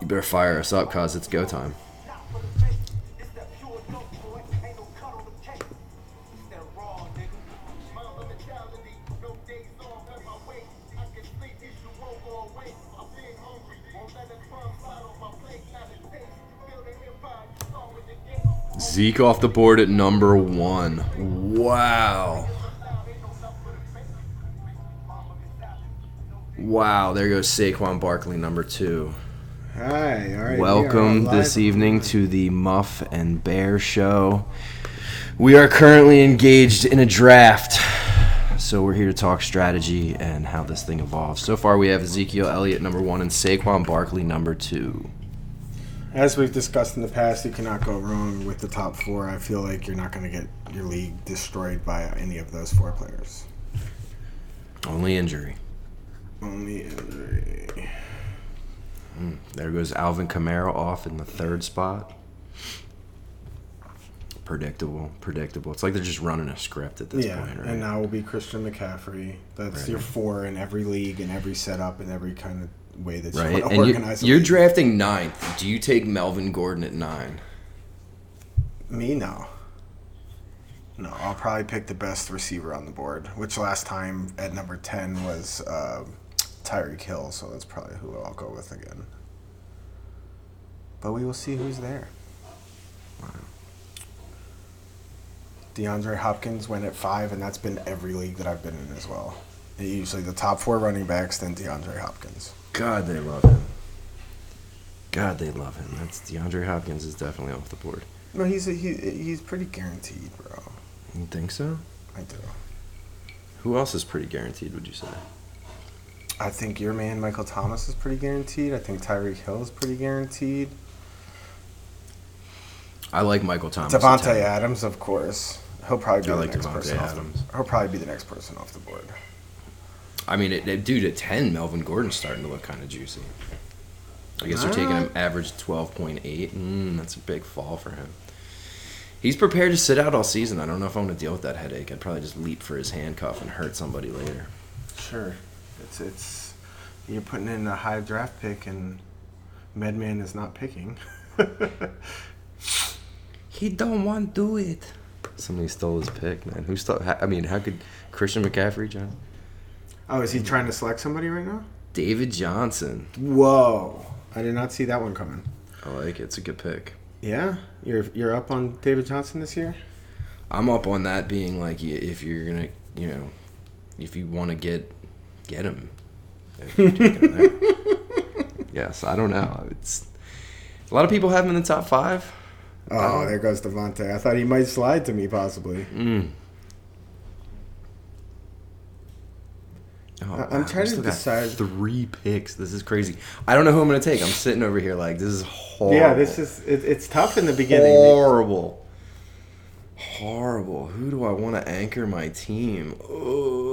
You better fire us up, cause it's go time. Zeke off the board at number one. Wow. Wow, there goes Saquon Barkley, number two. Hi, all right. Welcome this evening to the Muff and Bear Show. We are currently engaged in a draft, so we're here to talk strategy and how this thing evolves. So far, we have Ezekiel Elliott number one and Saquon Barkley number two. As we've discussed in the past, you cannot go wrong with the top four. I feel like you're not going to get your league destroyed by any of those four players. Only injury. Only injury. There goes Alvin Kamara off in the third spot. Predictable, predictable. It's like they're just running a script at this yeah, point, right? and now will be Christian McCaffrey. That's Right. your four in every league, in every setup, in every kind of way that you right? want to And you, organize. a you're drafting ninth. Do you take Melvin Gordon at nine? Me, no. No, I'll probably pick the best receiver on the board, which last time at number 10 was uh, Tyreek Hill, so that's probably who I'll go with again. But we will see who's there. DeAndre Hopkins went at five, and that's been every league that I've been in as well. Usually the top four running backs, then DeAndre Hopkins. God, they love him. God, they love him. That's DeAndre Hopkins is definitely off the board. No, he's he, he's pretty guaranteed, bro. You think so? I do. Who else is pretty guaranteed? Would you say? I think your man Michael Thomas is pretty guaranteed. I think Tyreek Hill is pretty guaranteed. I like Michael Thomas. at Davante Adams, of course. He'll probably be I the like next Davante person off the, He'll probably be the next person off the board. I mean, it, it- dude, at ten, Melvin Gordon's starting to look kind of juicy. I guess they're taking him average twelve point eight. Mm, that's a big fall for him. He's prepared to sit out all season. I don't know if I'm going to deal with that headache. I'd probably just leap for his handcuff and hurt somebody later. Sure. It's it's you're putting in a high draft pick and Medman is not picking. He don't want to do it. Somebody stole his pick, man. Who stole? I mean, how could Christian McCaffrey, John? oh, is he trying to select somebody right now? David Johnson. Whoa. I did not see that one coming. I like it. It's a good pick. Yeah? You're you're up on David Johnson this year? I'm up on that being like, if you're gonna, you know, if you want to get, get him. If you're him yes, I don't know. It's a lot of people have him in the top five. Oh, there goes Davante. I thought he might slide to me possibly. Mm. Oh, I- I'm wow, trying to decide- Three picks. This is crazy. I don't know who I'm gonna take. I'm sitting over here like this is horrible. Yeah, this is it, it's tough in the beginning. horrible. Horrible. Who do I want to anchor my team? Oh,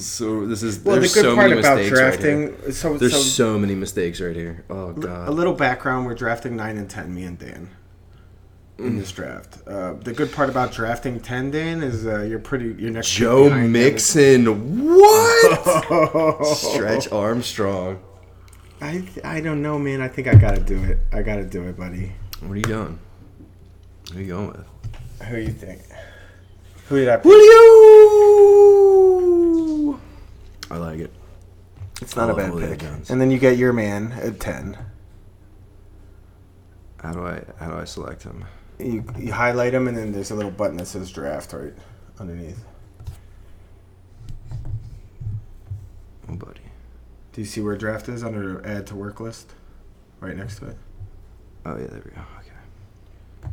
so this is Well, the good so part about right drafting, here. so There's so, so, many mistakes right here. Oh god. a little background: we're drafting nine and ten, me and Dan, in Mm. this draft. Uh, the good part about drafting ten, Dan, is uh, you're pretty. You're next. Joe Mixon. What? Stretch Armstrong. I I don't know, man. I think I gotta do it. I gotta do it, buddy. What are you doing? Who are you going with? Who you think? Who did I? Pick? Julio. I like it. It's not a bad Julio pick. Jones. And then you get your man at ten. How do I how do I select him? You you highlight him, and then there's a little button that says draft right underneath. Oh, buddy. Do you see where draft is under add to work list? Right next to it. Oh yeah, there we go. Okay.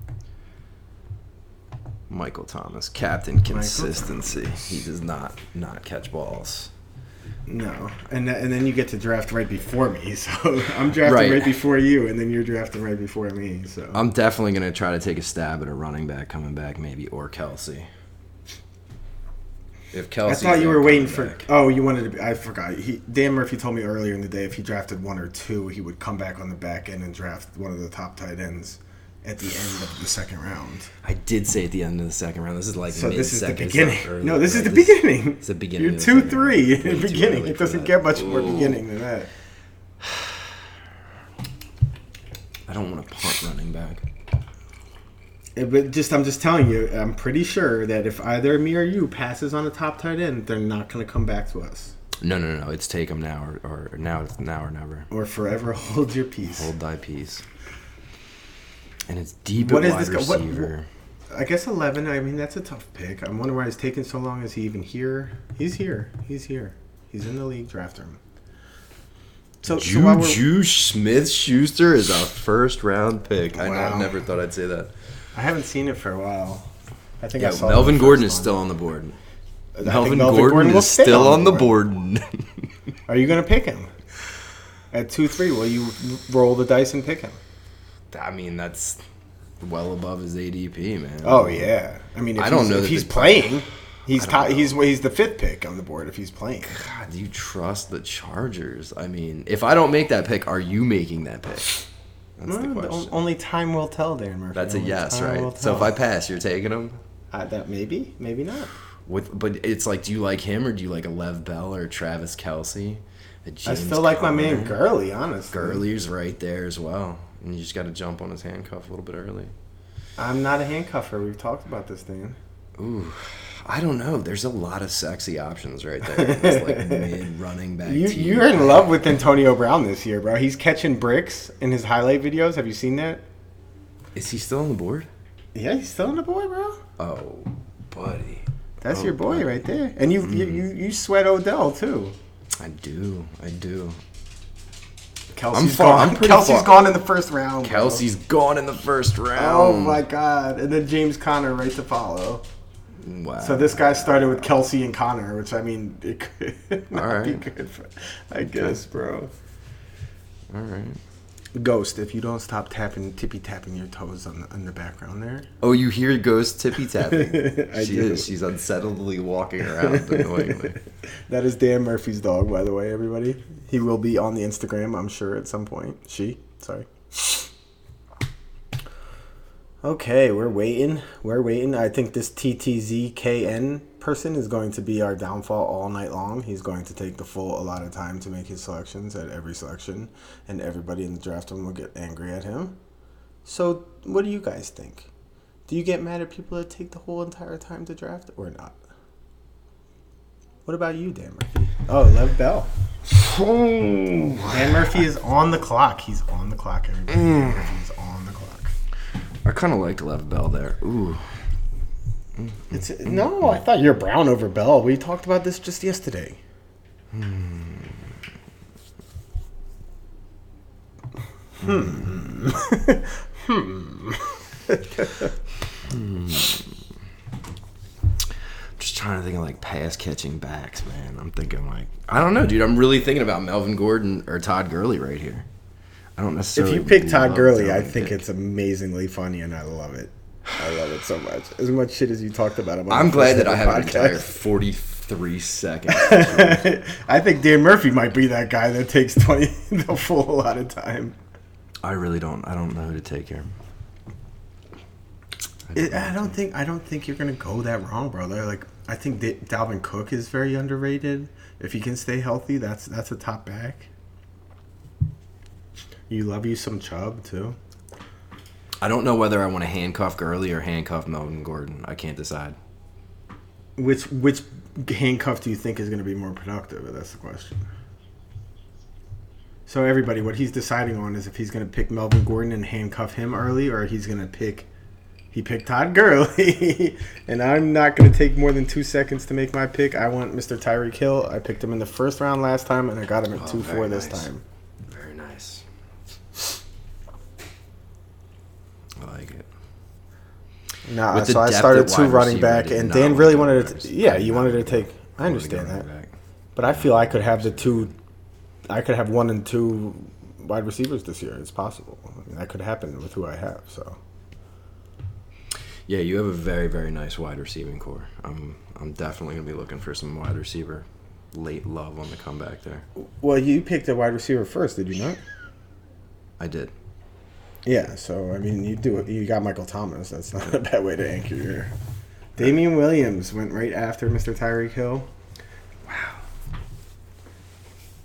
Michael Thomas, captain consistency. He does not not catch balls. No, and th- and then you get to draft right before me. So I'm drafting Right. right. before you, and then you're drafting right before me. So I'm definitely gonna try to take a stab at a running back coming back, maybe or Kelce. If Kelce, I thought you were waiting for. Oh, you wanted to. be I forgot. He Dan Murphy told me earlier in the day if he drafted one or two, he would come back on the back end and draft one of the top tight ends at the end of the second round. I did say at the end of the second round. This is like So this is the beginning. early, no, this is right? the beginning. It's the beginning. You're two three round. in Way the too beginning. It doesn't get much more beginning than that. I don't want a punt running back. Eh, But just I'm just telling you, I'm pretty sure that if either me or you passes on a top tight end, they're not going to come back to us. No, no, no. no. It's take them now or, or now now or never. Or forever hold your peace. Hold thy peace. And it's deep What at is wide this guy- what- receiver. I guess 11. I mean, that's a tough pick. I'm wondering why it's taking so long. Is he even here? He's here. He's here. He's in the league. Draft him. So, so while Juju Smith Schuster is a first round pick. I know, Wow. I never thought I'd say that. I haven't seen it for a while. I think Yeah, I saw Melvin the Gordon is still on the board. I think Melvin, Melvin Gordon, Gordon is still on on the the board. Are you going to pick him at two three? Will you roll the dice and pick him? I mean, that's well above his ADP, man. Oh yeah. I mean, if I don't know if he's playing. He's top, he's he's the fifth pick on the board if he's playing. God, do you trust the Chargers? I mean, if I don't make that pick, are you making that pick? That's the Well, the question. only time will tell, Dan Murphy. That's a Only yes, right? So if. I pass, you're taking him. Uh, that maybe, maybe not. With, but it's like, do you like him or do you like a Lev Bell or Travis Kelce? I still like my man? Gurley, honestly. Gurley's right there as well, and you just got to jump on his handcuff a little bit early. I'm not a handcuffer. We've talked about this, Dan. Ooh, I don't know. There's a lot of sexy options right there. in This like mid running back. You tier. you're in love with Antonio Brown this year, bro. He's catching bricks in his highlight videos. Have you seen that? Is he still on the board? Yeah, he's still on the board, bro. Oh, buddy. That's Oh, your boy buddy. right there. And you, you mm-hmm. you you sweat Odell too. I do. I do. Kelce's far- gone. I'm Kelce's far- gone in the first round. bro. Kelce's gone in the first oh round. Oh my god! And then James Conner right to follow. Wow. So this guy started with Kelce and Conner, which I mean, it could All be good. For, I guess, bro. All right. Ghost, if you don't stop tapping, tippy tapping your toes on the, in the background there. Oh, you hear Ghost tippy tapping. She do. is. She's unsettledly walking around annoyingly. That is Dan Murphy's dog, by the way, everybody. He will be on the Instagram, I'm sure, at some point. She, sorry. Okay, we're waiting. We're waiting. I think this TTZKN person is going to be our downfall all night long. He's going to take the full a lot of time to make his selections at every selection, and everybody in the draft room will get angry at him. So, what do you guys think? Do you get mad at people that take the whole entire time to draft or not? What about you, Dan Murphy? Oh, Lev Bell. Dan Murphy is on the clock. He's on the clock, everybody. Mm. Dan Murphy's on the clock. I kind of liked Lev Bell there. Ooh. It's no, I thought you're Brown over Bell. We talked about this just yesterday. Hmm. Hmm. hmm. hmm. Just trying to think of like pass catching backs, man. I'm thinking like I don't know, dude. I'm really thinking about Melvin Gordon or Todd Gurley right here. I don't necessarily. If you pick Todd Gurley, I think pick. it's amazingly funny, and I love it. I love it so much. As much shit as you talked about on I'm glad that I have an entire 43 seconds. I think Dan Murphy might be that guy that takes twenty the full lot of time. I really don't. I don't know who to take here. It, I don't think I don't think you're gonna go that wrong, brother. Like I think Da- Dalvin Cook is very underrated. If he can stay healthy, that's that's a top back. You love you some Chubb too. I don't know whether I want to handcuff Gurley or handcuff Melvin Gordon. I can't decide. Which which handcuff do you think is going to be more productive? That's the question. So everybody, what he's deciding on is if he's going to pick Melvin Gordon and handcuff him early, or he's going to pick. He picked Todd Gurley, and I'm not going to take more than two seconds to make my pick. I want Mr. Tyreek Hill. I picked him in the first round last time, and I got him at Oh, two four this time. Very nice. I like it. Nah, With the so I started two running back, and Dan really wanted to. Yeah, you wanted to take. I understand that. But I feel I could have the two. I could have one and two wide receivers this year. It's possible. I mean, that could happen with who I have. So Yeah, you have a very very nice wide receiving core. I'm I'm definitely gonna be looking for some wide receiver late love on the comeback there. well, you picked a wide receiver first, did you not? I did. Yeah. So I mean, you do it. You got Michael Thomas. That's not a bad way to anchor your. Damien Williams went right after Mr. Tyreek Hill. Wow.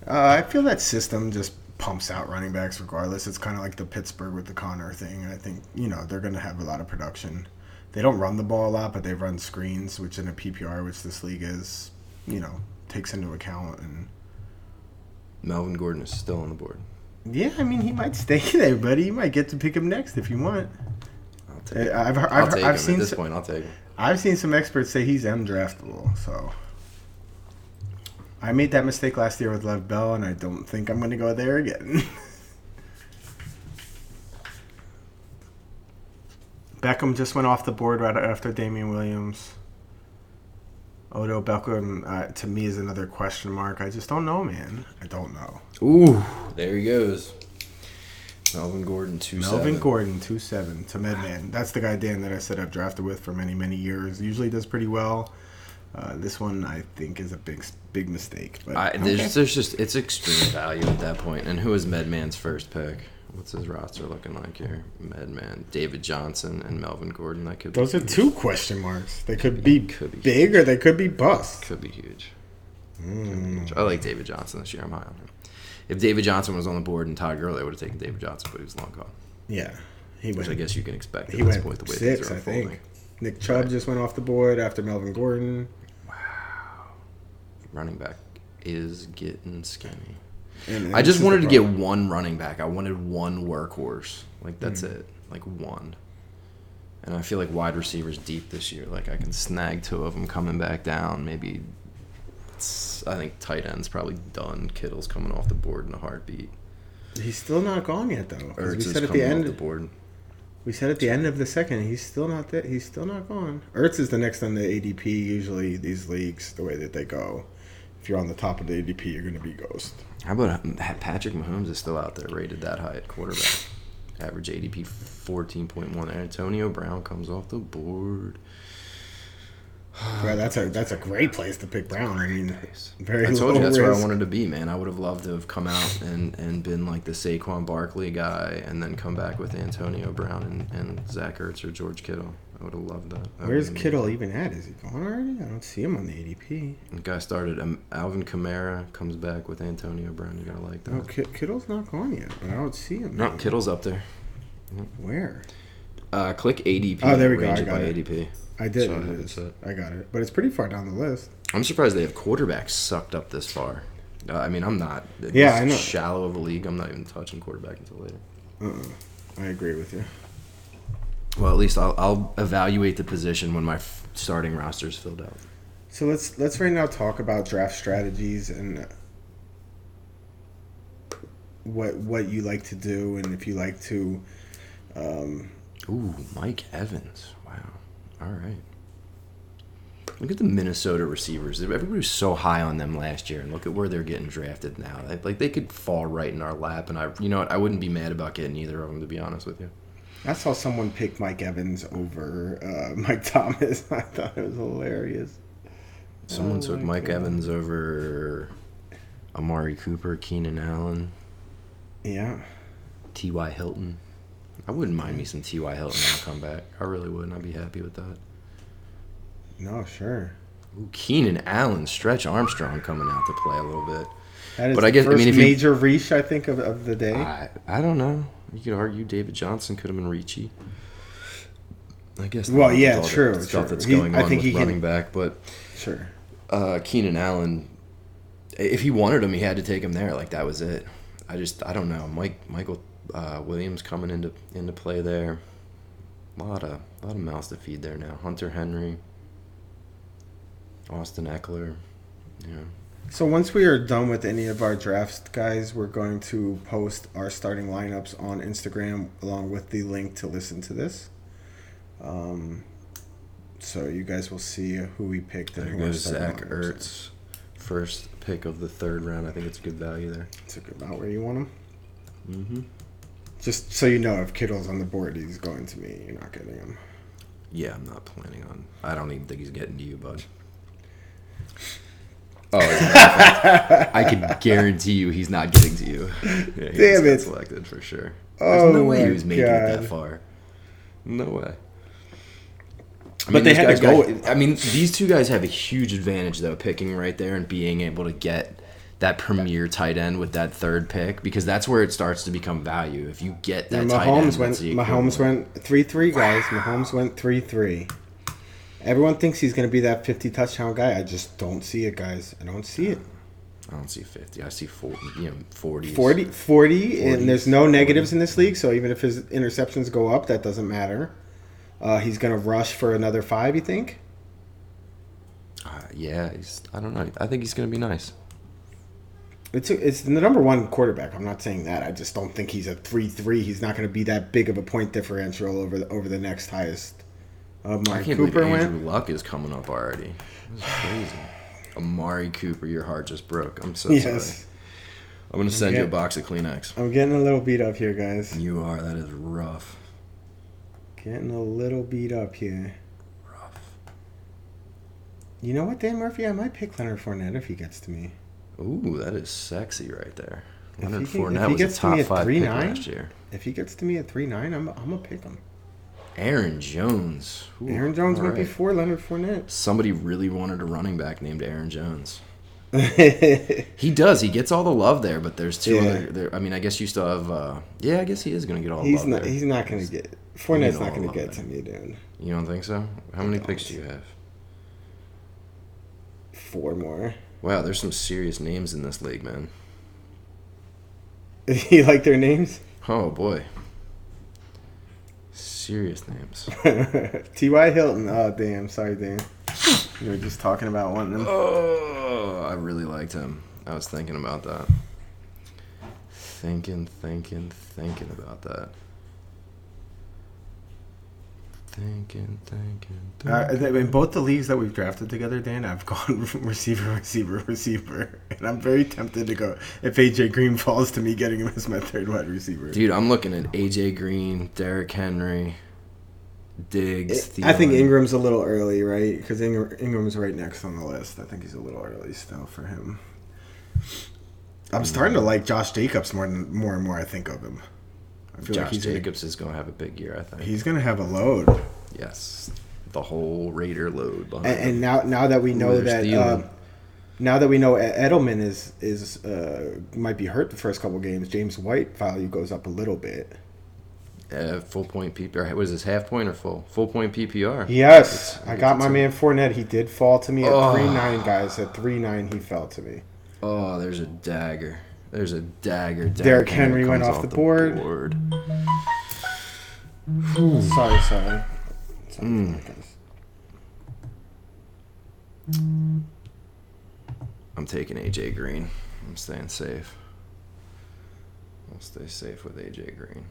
Uh, I feel that system just pumps out running backs regardless. It's kind of like the Pittsburgh with the Conner thing. I think you know they're going to have a lot of production. They don't run the ball a lot, but they run screens, which in a PPR, which this league is, you know, takes into account. And Melvin Gordon is still on the board. Yeah, I mean, he might stay there, buddy. You might get to pick him next if you want. I'll take. Uh, I- I've, I'll I've, take I've him seen at this s- point. I'll take him. I've seen some experts say he's undraftable. So I made that mistake last year with Lev Bell, and I don't think I'm going to go there again. Beckham just went off the board right after Damien Williams. Odo Beckham, uh, to me, is another question mark. I just don't know, man. I don't know. Ooh, there he goes. Melvin Gordon two Melvin seven. Gordon, two seven to Medman. That's the guy Dan that I said I've drafted with for many many years. Usually does pretty well. Uh, this one I think is a big big mistake. But I, there's, okay. there's just it's extreme value at that point. And who is Medman's first pick? What's his roster looking like here? Medman, David Johnson, and Melvin Gordon. That could those are huge. two question marks. They could be, Could be big or they could be bust. Could be huge. Mm. I like David Johnson this year. I'm high on him. If David Johnson was on the board and Todd Gurley, I would have taken David Johnson, but he was long gone. Yeah, he Which went. I guess you can expect at he this went point the way six, things are I unfolding. think. Nick Chubb just went off the board after Melvin Gordon. Wow, running back is getting skinny. And- I just wanted to get one running back. I wanted one workhorse. Like that's Mm. it. Like one. And I feel like wide receivers deep this year. Like I can snag two of them coming back down. Maybe. It's, I think tight end's probably done. Kittle's coming off the board in a heartbeat. He's still not gone yet, though. Ertz we said at the end of the board. We said at the end of the second, he's still not that. He's still not gone. Ertz is the next on the ADP. Usually, these leagues, the way that they go, if you're on the top of the ADP, you're going to be ghost. How about uh, Patrick Mahomes is still out there rated that high at quarterback? Average ADP 14.1. Antonio Brown comes off the board. Well, that's a that's a great place to pick Brown. I mean, very I told you that's where I wanted to be, man. I would have loved to have come out and, and been like the Saquon Barkley guy and then come back with Antonio Brown and, and Zach Ertz or George Kittle. I would have loved that. That Where's Kittle even at? Is he gone already? I don't see him on the ADP. The guy started. Um, Alvin Kamara comes back with Antonio Brown. You gotta like that. No, Ki- Kittle's not gone yet. But I don't see him. No. Kittle's up there. Where? Uh, click ADP. Oh, there we go. I got by it. ADP. I did. So I have it is. set. I got it, but it's pretty far down the list. I'm surprised they have quarterbacks sucked up this far. Uh, I mean, I'm not. Yeah, I know. Shallow of a league. I'm not even touching quarterback until later. Uh-uh. I agree with you. Well, at least I'll, I'll evaluate the position when my f- starting roster is filled out. So let's let's right now talk about draft strategies and what what you like to do and if you like to. Um, Ooh, Mike Evans. Wow. All right. Look at the Minnesota receivers. Everybody was so high on them last year, and look at where they're getting drafted now. They- Like they could fall right in our lap, and I, you know what, I wouldn't be mad about getting either of them, to be honest with you. I saw someone pick Mike Evans over uh, Mike Thomas. I thought it was hilarious. Someone Oh took Mike God. Evans over Amari Cooper, Keenan Allen, Yeah. T.Y. Hilton. I wouldn't mind me some T.Y. Hilton on a comeback. I really wouldn't. I'd be happy with that. No, sure. Ooh, Keenan Allen, Stretch Armstrong coming out to play a little bit. That is But I the guess- I first mean, if you- major reach I think of, of the day. I, I don't know. You could argue David Johnson could have been reachy. I guess. Well, yeah, true, Stuff true. that's He- going I on think with he can- running back, but sure. uh, Keenan Allen, if he wanted him, he had to take him there. Like that was it. I just I don't know. Mike Michael uh, Williams coming into into play there. A lot of a lot of mouths to feed there now. Hunter Henry, Austin Ekeler. Yeah. So once we are done with any of our drafts, guys, we're going to post our starting lineups on Instagram along with the link to listen to this. Um, so you guys will see who we picked and There goes Zach. Ertz, first pick of the third round. I think it's a good value there. It's about where you want him. Mm-hmm. Just so you know, if Kittle's on the board, he's going to me. You're not getting him. Yeah, I'm not planning on. I don't even think he's getting to you, bud. Oh, as a matter of fact, I can guarantee you he's not getting to you. Yeah, he Damn just got it. Selected for sure. There's Oh no way he my was making it that far. No way. I But they had to go got- I mean, these two guys have a huge advantage though, picking right there and being able to get that premier tight end with that third pick because that's where it starts to become value. If you get that end, Mahomes went. Mahomes went three three guys. Mahomes went three three. Everyone thinks he's going to be that fifty touchdown guy. I just don't see it, guys. I don't see it. I don't see 50. I see 40, you know, 40s. 40, 40 and there's no 40s, negatives in this league, so even if his interceptions go up, that doesn't matter. Uh, he's going to rush for another five, you think? Uh, yeah, he's, I don't know. I think he's going to be nice. It's it's the number one quarterback. I'm not saying that. I just don't think he's a three three. He's not going to be that big of a point differential over the, over the next highest. I can't Cooper believe Andrew went. Luck is coming up already. This is crazy. Amari Cooper, your heart just broke. I'm so Yes, sorry. I'm going to send you a box of Kleenex. I'm getting a little beat up here, guys. You are. That is rough. Getting a little beat up here. Rough. You know what, Dan Murphy? I might pick Leonard Fournette if he gets to me. Ooh, that is sexy right there. If Leonard he can- if Fournette he was a gets to me top at five pick 3'9"? last year. If he gets to me at three nine, I'm I'm gonna pick him. Aaron Jones. Ooh, Aaron Jones went right. before Leonard Fournette. Somebody really wanted a running back named Aaron Jones. He does. He gets all the love there, but there's two Yeah. other. There, I mean, I guess you still have. Uh, yeah, I guess he is going to get all the love not. there. He's not gonna get. Fournette's not gonna get there. to me, dude. You don't think so? How many picks do you have? Four more. Wow, there's some serious names in this league, man. you like their names? Oh boy, serious names. T.Y. Hilton. Oh damn. Sorry, Dan. You were just talking about one of them. Oh, I really liked him. I was thinking about that. Thinking, thinking, thinking about that. Thinking, thinking, Uh, thinking. in both the leagues that we've drafted together, Dan, I've gone receiver, receiver, receiver, and I'm very tempted to go if AJ Green falls to me getting him as my third wide receiver. Dude, I'm looking at AJ Green, Derrick Henry, Diggs. I think Ingram's a little early, right? Because Ingram's right next on the list. I think he's a little early still for him. I'm starting to like Josh Jacobs more and more and more. I think of him. I feel Josh like he's Jacobs is going to have a big year, I think. he's gonna have a load. yes. The whole Raider load behind And, and now now that we know Ooh, that uh, now that we know Edelman is is uh, might be hurt the first couple games, James White value goes up a little bit. Uh, full point PPR. Was this half point or full? Full point PPR. Yes, It's- I got my a- man Fournette. He did fall to me at Oh. three nine, guys. At three nine, he fell to me. Oh, there's a dagger. There's a dagger. Derrick Derrick Henry went comes off the board. Sorry, sorry. sorry Mm. I'm taking AJ Green. I'm staying safe. I'll stay safe with AJ Green.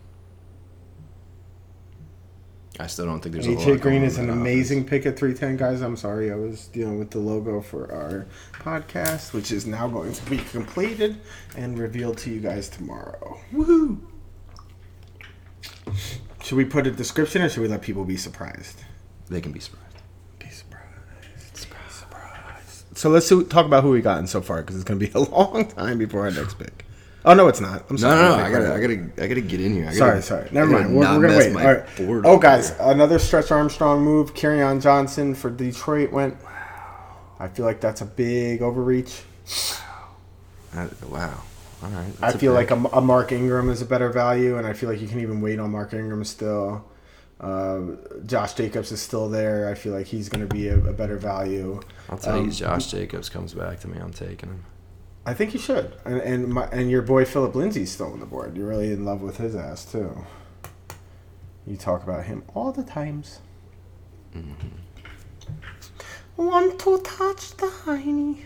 I still don't think there's a AJ Green is an amazing pick at 310, guys. I'm sorry, I was dealing with the logo for our podcast, which is now going to be completed and revealed to you guys tomorrow. Woohoo! Should we put a description or should we let people be surprised? They can be surprised. Be surprised. Surprise, surprise. So let's talk about who we gotten so far because it's going to be a long time before our next pick. Oh no, it's not. I'm No, sorry. no, no. I'll I gotta, I gotta, I gotta get in here. I Sorry, gotta, sorry. Never mind. We're, we're gonna wait. All right. Oh, guys, here. another Stretch Armstrong move. Kerryon Johnson for Detroit went. Wow. I feel like that's a big overreach. I- wow. All right. I feel like a, a Mark Ingram is a better value, and I feel like you can even wait on Mark Ingram still. Uh, Josh Jacobs is still there. I feel like he's going to be a, a better value. I'll tell um, you, Josh Jacobs comes back to me. I'm taking him. I think you should. And and, my, and your boy Phillip Lindsay's still on the board. You're really in love with his ass too. You talk about him all the times. Want to touch the hiney?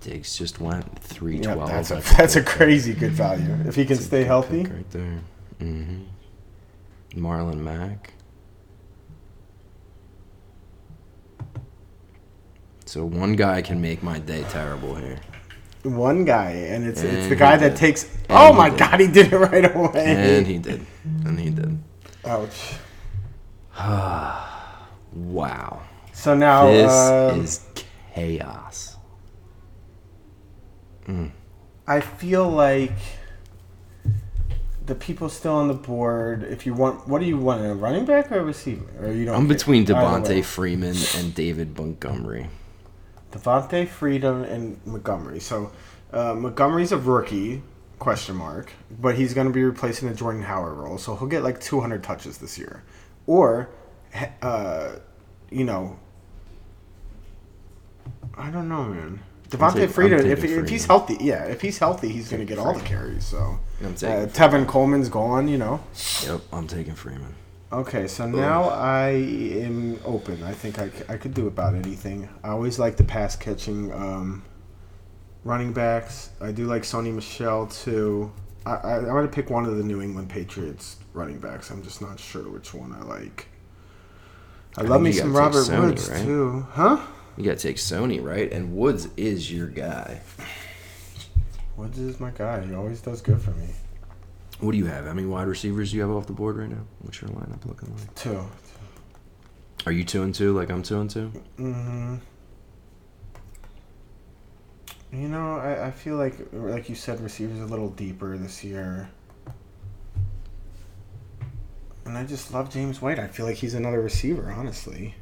Diggs just went three twelve. that's a that's a crazy good value if he can stay healthy. right there. Mm-hmm. Marlon Mack. So one guy can make my day terrible here, One guy, and it's it's the guy that did. takes. And oh my did. god, he did it right away. and he did, and he did. Ouch. Wow, So now this um, is chaos. I feel like the people still on the board. If you want, what do you want? A running back or a receiver? Or you don't? I'm care? between. Devonta Freeman and David Montgomery. Devonta Freedom and Montgomery. So uh, Montgomery's a rookie, question mark, but he's going to be replacing the Jordan Howard role, so he'll get like 200 touches this year. Or, uh, you know, I don't know, man. Devonta Freedom, if, if he's healthy, yeah, if he's healthy, he's going to get all the carries. So, I'm uh, Tevin Coleman's gone, you know. Yep, I'm taking Freeman. Okay, so now I am open. I think I, c- I could do about anything. I always like the pass catching um, running backs. I do like Sony Michel too. I, I, I'm going to pick one of the New England Patriots running backs. I'm just not sure which one I like. I, I love think me you some gotta Robert take Sony, Woods right? too. Huh? You gotta take Sony, right? And Woods is your guy. Woods is my guy. He always does good for me. What do you have? How many wide receivers do you have off the board right now? What's your lineup looking like? Two. Are you two and two like I'm two and two? hmm You know, I, I feel like, like you said, receivers a little deeper this year. And I just love James White. I feel like he's another receiver, honestly.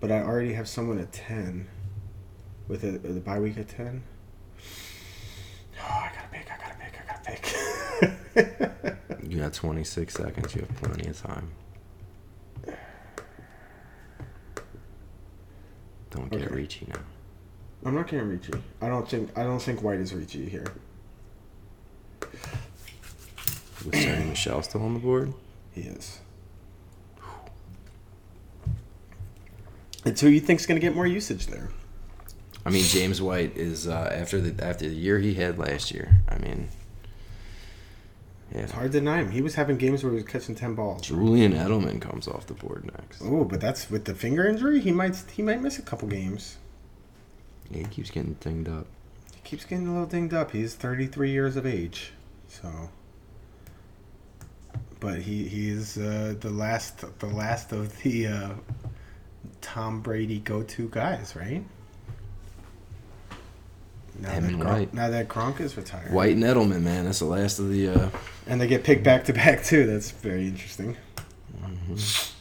But I already have someone at 10. With a, the bye week at 10. Oh, I gotta pick, I gotta pick, I gotta pick. You got 26 seconds. You have plenty of time. Don't get Okay. reachy now. I'm not getting reachy. I don't think I don't think White is reachy here. Was Sony Michel still on the board? He is. It's who you think's going to get more usage there. I mean, James White is uh, after the after the year he had last year. I mean, yeah. It's hard to deny him. He was having games where he was catching ten balls. Julian Edelman comes off the board next. Oh, but that's with the finger injury. He might he might miss a couple games. Yeah, he keeps getting dinged up. He keeps getting a little dinged up. He's 33 years of age, so. But he he is uh, the last the last of the uh, Tom Brady go to guys, right? Now Him that Gronk, White. now that Gronk is retired, White and Edelman, man, that's the last of the. Uh, and they get picked back to back too. That's very interesting.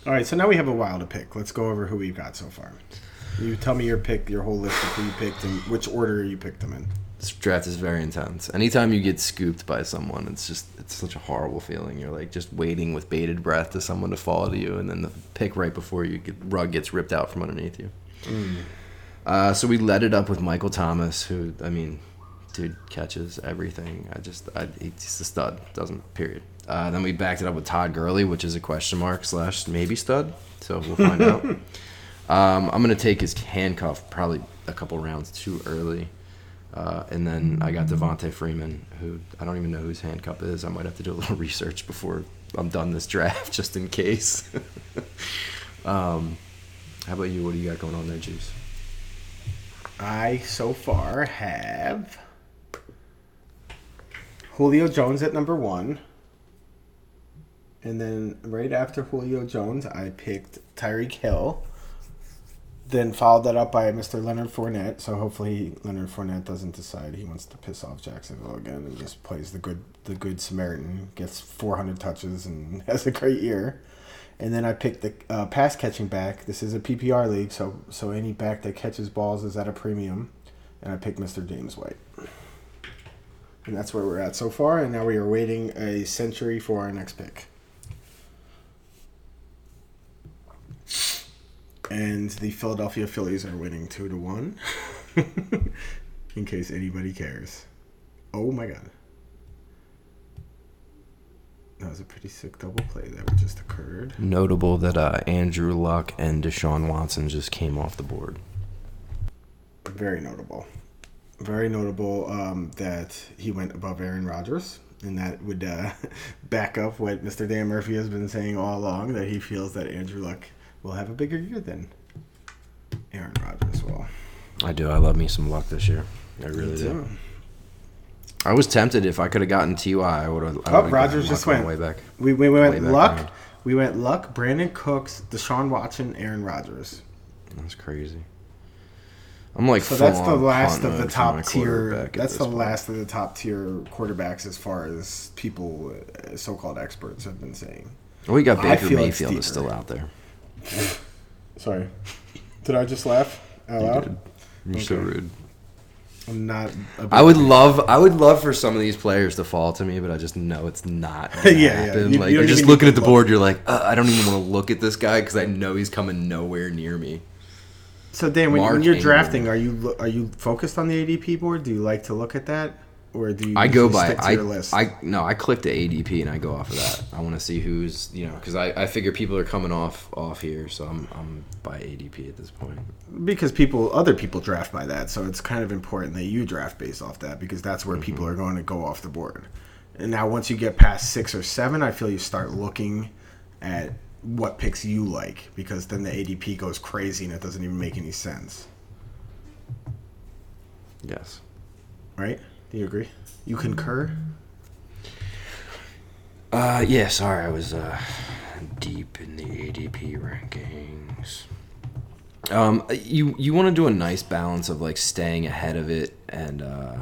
All right, so now we have a while to pick. Let's go over who we've got so far. You tell me your pick, your whole list of who you picked, and which order you picked them in. this draft is very intense. Anytime you get scooped by someone, it's just it's such a horrible feeling. You're like just waiting with bated breath to someone to fall to you, and then the pick right before you get rug gets ripped out from underneath you. Uh, so we led it up with Michael Thomas, who I mean, dude catches everything. I just I, he's a stud. Doesn't period. Uh, then we backed it up with Todd Gurley, which is a question mark slash maybe stud. So we'll find out. Um, I'm gonna take his handcuff probably a couple rounds too early, uh, and then I got Devonta Freeman, who I don't even know whose handcuff is. I might have to do a little research before I'm done this draft, just in case. um, how about you? What do you got going on there, Juice? I so far have Julio Jones at number one. And then right after Julio Jones, I picked Tyreek Hill. Then followed that up by Mr. Leonard Fournette. So hopefully Leonard Fournette doesn't decide he wants to piss off Jacksonville again and just plays the good the good Samaritan, gets 400 touches and has a great year. And then I picked the uh, pass catching back. This is a PPR league, so so any back that catches balls is at a premium. And I picked Mr. James White. And that's where we're at so far. And now we are waiting a century for our next pick. And the Philadelphia Phillies are winning two to one. In case anybody cares. Oh my god. That was a pretty sick double play that just occurred. Notable that uh, Andrew Luck and Deshaun Watson just came off the board. Very notable. Very notable um, that he went above Aaron Rodgers. And that would uh, back up what Mr. Dan Murphy has been saying all along that he feels that Andrew Luck will have a bigger year than Aaron Rodgers will. I do. I love me some luck this year. I really do. I was tempted if I could have gotten Ty. I would have. Oh, Rodgers just went. way back. We, we Way went Luck. We went Luck, Brandin Cooks, Deshaun Watson, Aaron Rodgers. That's crazy. I'm like. So that's the last of the mode for my top tier. That's the point. last of the top tier quarterbacks as far as people, uh, so-called experts, have been saying. Well, we got Baker Mayfield is still out there. Sorry, did I just laugh out loud? did. You're so rude. I'm not. a I would fan. love, I would love for some of these players to fall to me, but I just know it's not. Gonna Yeah, yeah. You- like you don't you're just looking at the to board, you're like, uh, I don't even want to look at this guy because I know he's coming nowhere near me. So Dan, when, when you're Ingram. drafting, are you are you focused on the ADP board? Do you like to look at that, or do you? I go by stick to I, your list? I no I click the ADP and I go off of that. I want to see who's you know because I, I figure people are coming off off here, so I'm I'm by ADP at this point. because people other people draft by that, so it's kind of important that you draft based off that because that's where people Mm-hmm. are going to go off the board. And now once you get past six or seven, I feel you start looking at what picks you like because then the ADP goes crazy and it doesn't even make any sense, Yes. right? Do you agree? You concur? Uh yeah. Sorry, I was uh deep in the ADP rankings. Um, you you want to do a nice balance of like staying ahead of it and uh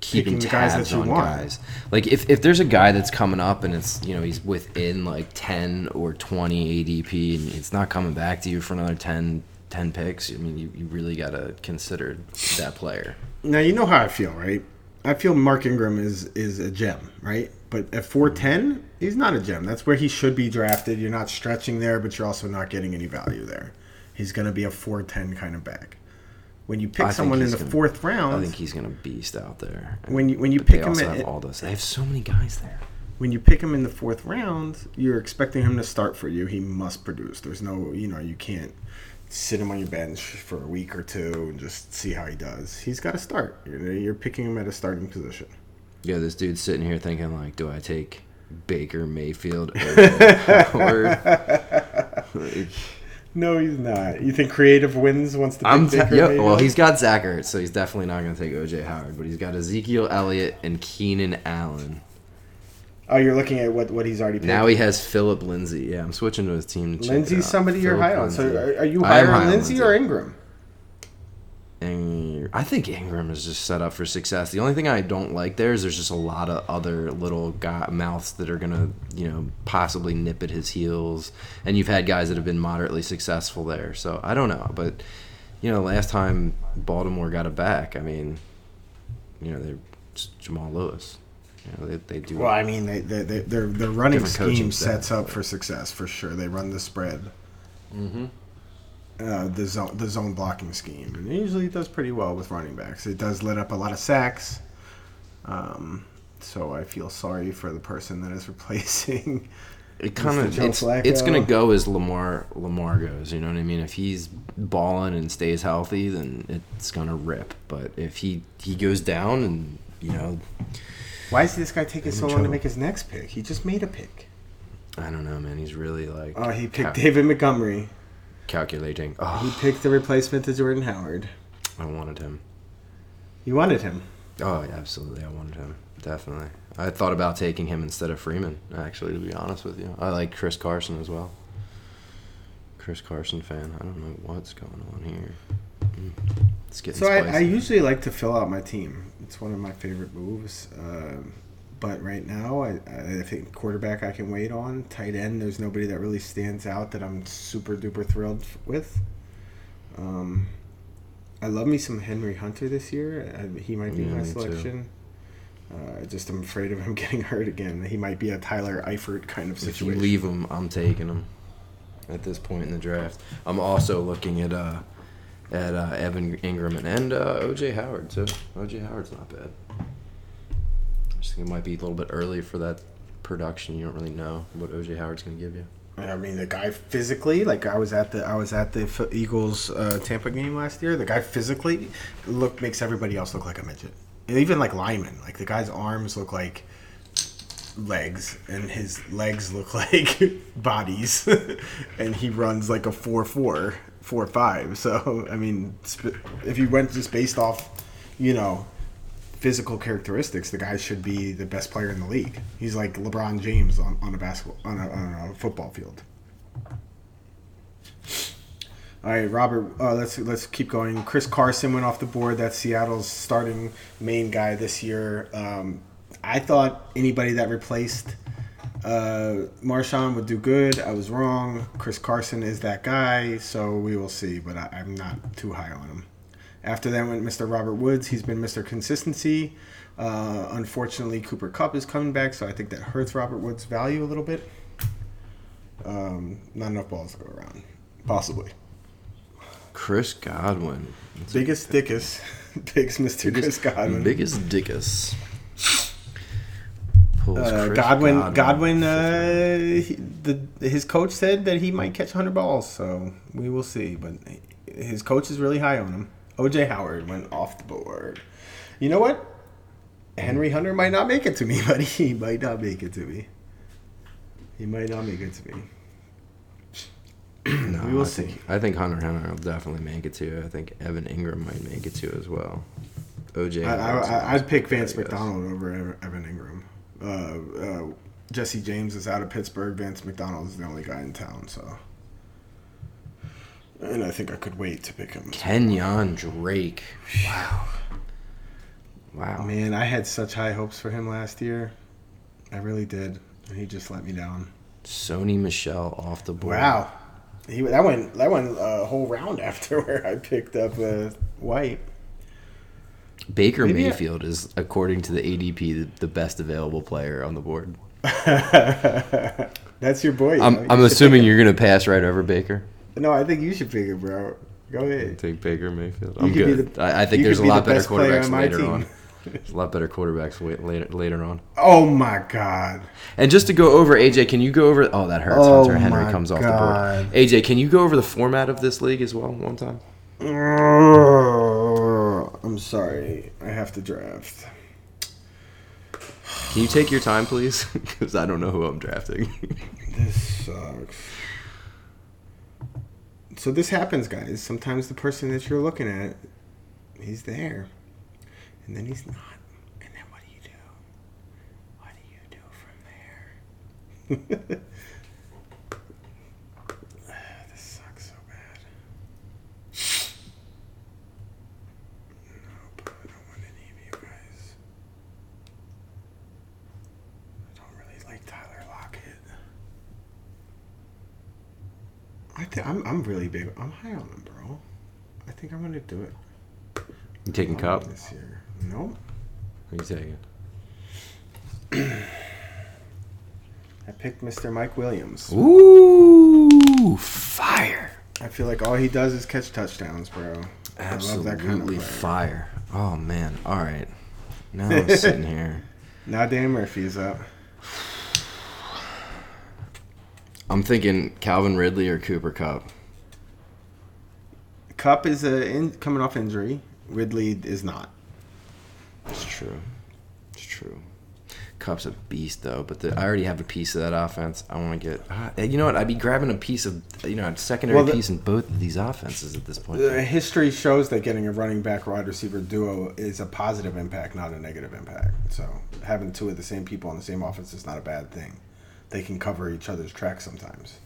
keeping Picking guys tabs you on want. guys. Like if, if there's a guy that's coming up and it's you know he's within like 10 or 20 ADP and it's not coming back to you for another 10, 10 picks, I mean you, you really got to consider that player. Now you know how I feel, right? I feel Mark Ingram is is a gem, right? But at four ten, he's not a gem. That's where he should be drafted. You're not stretching there, but you're also not getting any value there. He's going to be a four ten kind of back. When you pick think someone in the gonna- fourth round, I think he's going to beast out there. when you when you But pick they him also have all those. They have so many guys there. when you pick him in the fourth round, you're expecting him to start for you. He must produce. There's no, you know, you can't sit him on your bench for a week or two and just see how he does. He's got to start. You're, you're picking him at a starting position. Yeah, this dude's sitting here thinking like, do I take Baker Mayfield or Howard? Like, No, he's not. You think creative wins once the I'm t- Baker yeah. Mayfield? Well, he's got Zach Ertz, so he's definitely not going to take OJ Howard. But he's got Ezekiel Elliott and Keenan Allen. Oh, you're looking at what what he's already picked. Now he has Phillip Lindsay. Yeah, I'm switching to his team. To Lindsay's somebody you're high on. So are, are you higher high on Lindsay Lindsay. or Ingram? I think Ingram is just set up for success. The only thing I don't like there is there's just a lot of other little guy, mouths that are gonna, you know, possibly nip at his heels. And you've had guys that have been moderately successful there. So I don't know, but you know, last time Baltimore got it back, I mean, you know, they're Jamal Lewis. You know, they, they do. Well, I mean, they, they, they, their their running Different coaching scheme staff, sets up for success for sure. They run the spread, mm-hmm. uh, the zone the zone blocking scheme, and it usually does pretty well with running backs. It does let up a lot of sacks. Um, so I feel sorry for the person that is replacing. It kind of it's, it's gonna go as Lamar Lamar goes. You know what I mean? If he's balling and stays healthy, then it's gonna rip. But if he he goes down and you know, Why is this guy taking so long to make his next pick? He just made a pick. I don't know, man. He's really like Oh, he picked cal- David Montgomery. calculating. Oh. He picked the replacement to Jordan Howard. I wanted him. You wanted him. Oh, yeah, absolutely, I wanted him. Definitely. I thought about taking him instead of Freeman. Actually, to be honest with you, I like Chris Carson as well. Chris Carson fan. I don't know what's going on here. Mm, It's getting So I. I usually like to fill out my team. It's one of my favorite moves. Um, but right now, I, I think quarterback I can wait on. Tight end, there's nobody that really stands out that I'm super duper thrilled with. Um, I love me some Henry Hunter this year. I, he might be Yeah, my selection. Uh, just I'm afraid of him getting hurt again. He might be a Tyler Eifert kind of situation. If you leave him, I'm taking him. At this point in the draft, I'm also looking at uh, at uh, Evan Engram and, and uh, OJ Howard too. OJ Howard's not bad. I just think it might be a little bit early for that production. You don't really know what OJ Howard's going to give you. I mean, the guy physically, like I was at the I was at the Eagles uh, Tampa game last year. The guy physically look makes everybody else look like a midget. And even like Lyman, like the guy's arms look like legs, and his legs look like bodies, and he runs like a four four four or five. So I mean, if you went just based off, you know, physical characteristics, the guy should be the best player in the league. He's like LeBron James on, on a basketball on a, on a football field. All right, Robert. Uh, let's let's keep going. Chris Carson went off the board. That's Seattle's starting main guy this year. Um, I thought anybody that replaced Uh, Marshawn would do good. I was wrong. Chris Carson is that guy, so we will see. But I, I'm not too high on him. After that went Mr. Robert Woods. He's been Mr. Consistency. Uh, unfortunately, Cooper Kupp is coming back, so I think that hurts Robert Woods' value a little bit. Um, not enough balls to go around, possibly. Chris Godwin. That's Biggest dickus, biggest Mr. Chris Godwin. Biggest dickus. Uh, Chris Godwin, Godwin, uh, he, the his coach said that he might catch 100 balls, so we will see. But his coach is really high on him. OJ Howard went off the board. You know what? Henry Hunter might not make it to me, but he might not make it to me. He might not make it to me. No, we will I see. Think, I think Hunter Henry will definitely make it too. I think Evan Engram might make it too as well. OJ. I, I'd pick Vance McDonald over Evan Engram. Uh, uh, Jesse James is out of Pittsburgh. Vance McDonald is the only guy in town, so. And I think I could wait to pick him. Kenyon Drake. Wow. Wow. Man, I had such high hopes for him last year. I really did. And he just let me down. Sony Michel off the board. Wow. He, that went that went a whole round after where I picked up uh, White. Baker Maybe I- Mayfield is, according to the ADP, the, the best available player on the board. That's your boy. you? I'm, You I'm assuming you're going to pass right over Baker. No, I think you should pick it, bro. Go ahead. Take Baker Mayfield. You I'm good. the- I, I think there's could a be lot the better quarterbacks on later team. on. There's a lot better quarterbacks later later on. Oh my god. And just to go over, AJ, can you go over? Oh, that hurts. Oh Hunter Henry my comes off the board. AJ, can you go over the format of this league as well one time? I'm sorry. I have to draft. Can you take your time, please? Because I don't know who I'm drafting. This sucks. So this happens, guys. Sometimes the person that you're looking at, he's there, and then he's not. And then what do you do? What do you do from there? this sucks so bad. Nope, I don't want any of you guys. I don't really like Tyler Lockett. I think I'm I'm really big. I'm high on him, bro. I think I'm gonna do it. You taking I'm Kupp? this year. Nope. Who are you taking? I picked Mr. Mike Williams. Ooh, fire! I feel like all he does is catch touchdowns, bro. I love that kind of Absolutely fire! Oh man! All right, now I'm sitting here. Now Dan Murphy's up. I'm thinking Calvin Ridley or Cooper Kupp. Kupp is uh, in, coming off injury. Ridley is not. It's true. It's true. Kupp's a beast though, but the, I already have a piece of that offense. I want to get. Uh, you know what? I'd be grabbing a piece of you know a secondary Well, the- piece in both of these offenses at this point. The history shows that getting a running back wide receiver duo is a positive impact, not a negative impact. So having two of the same people on the same offense is not a bad thing. They can cover each other's tracks sometimes.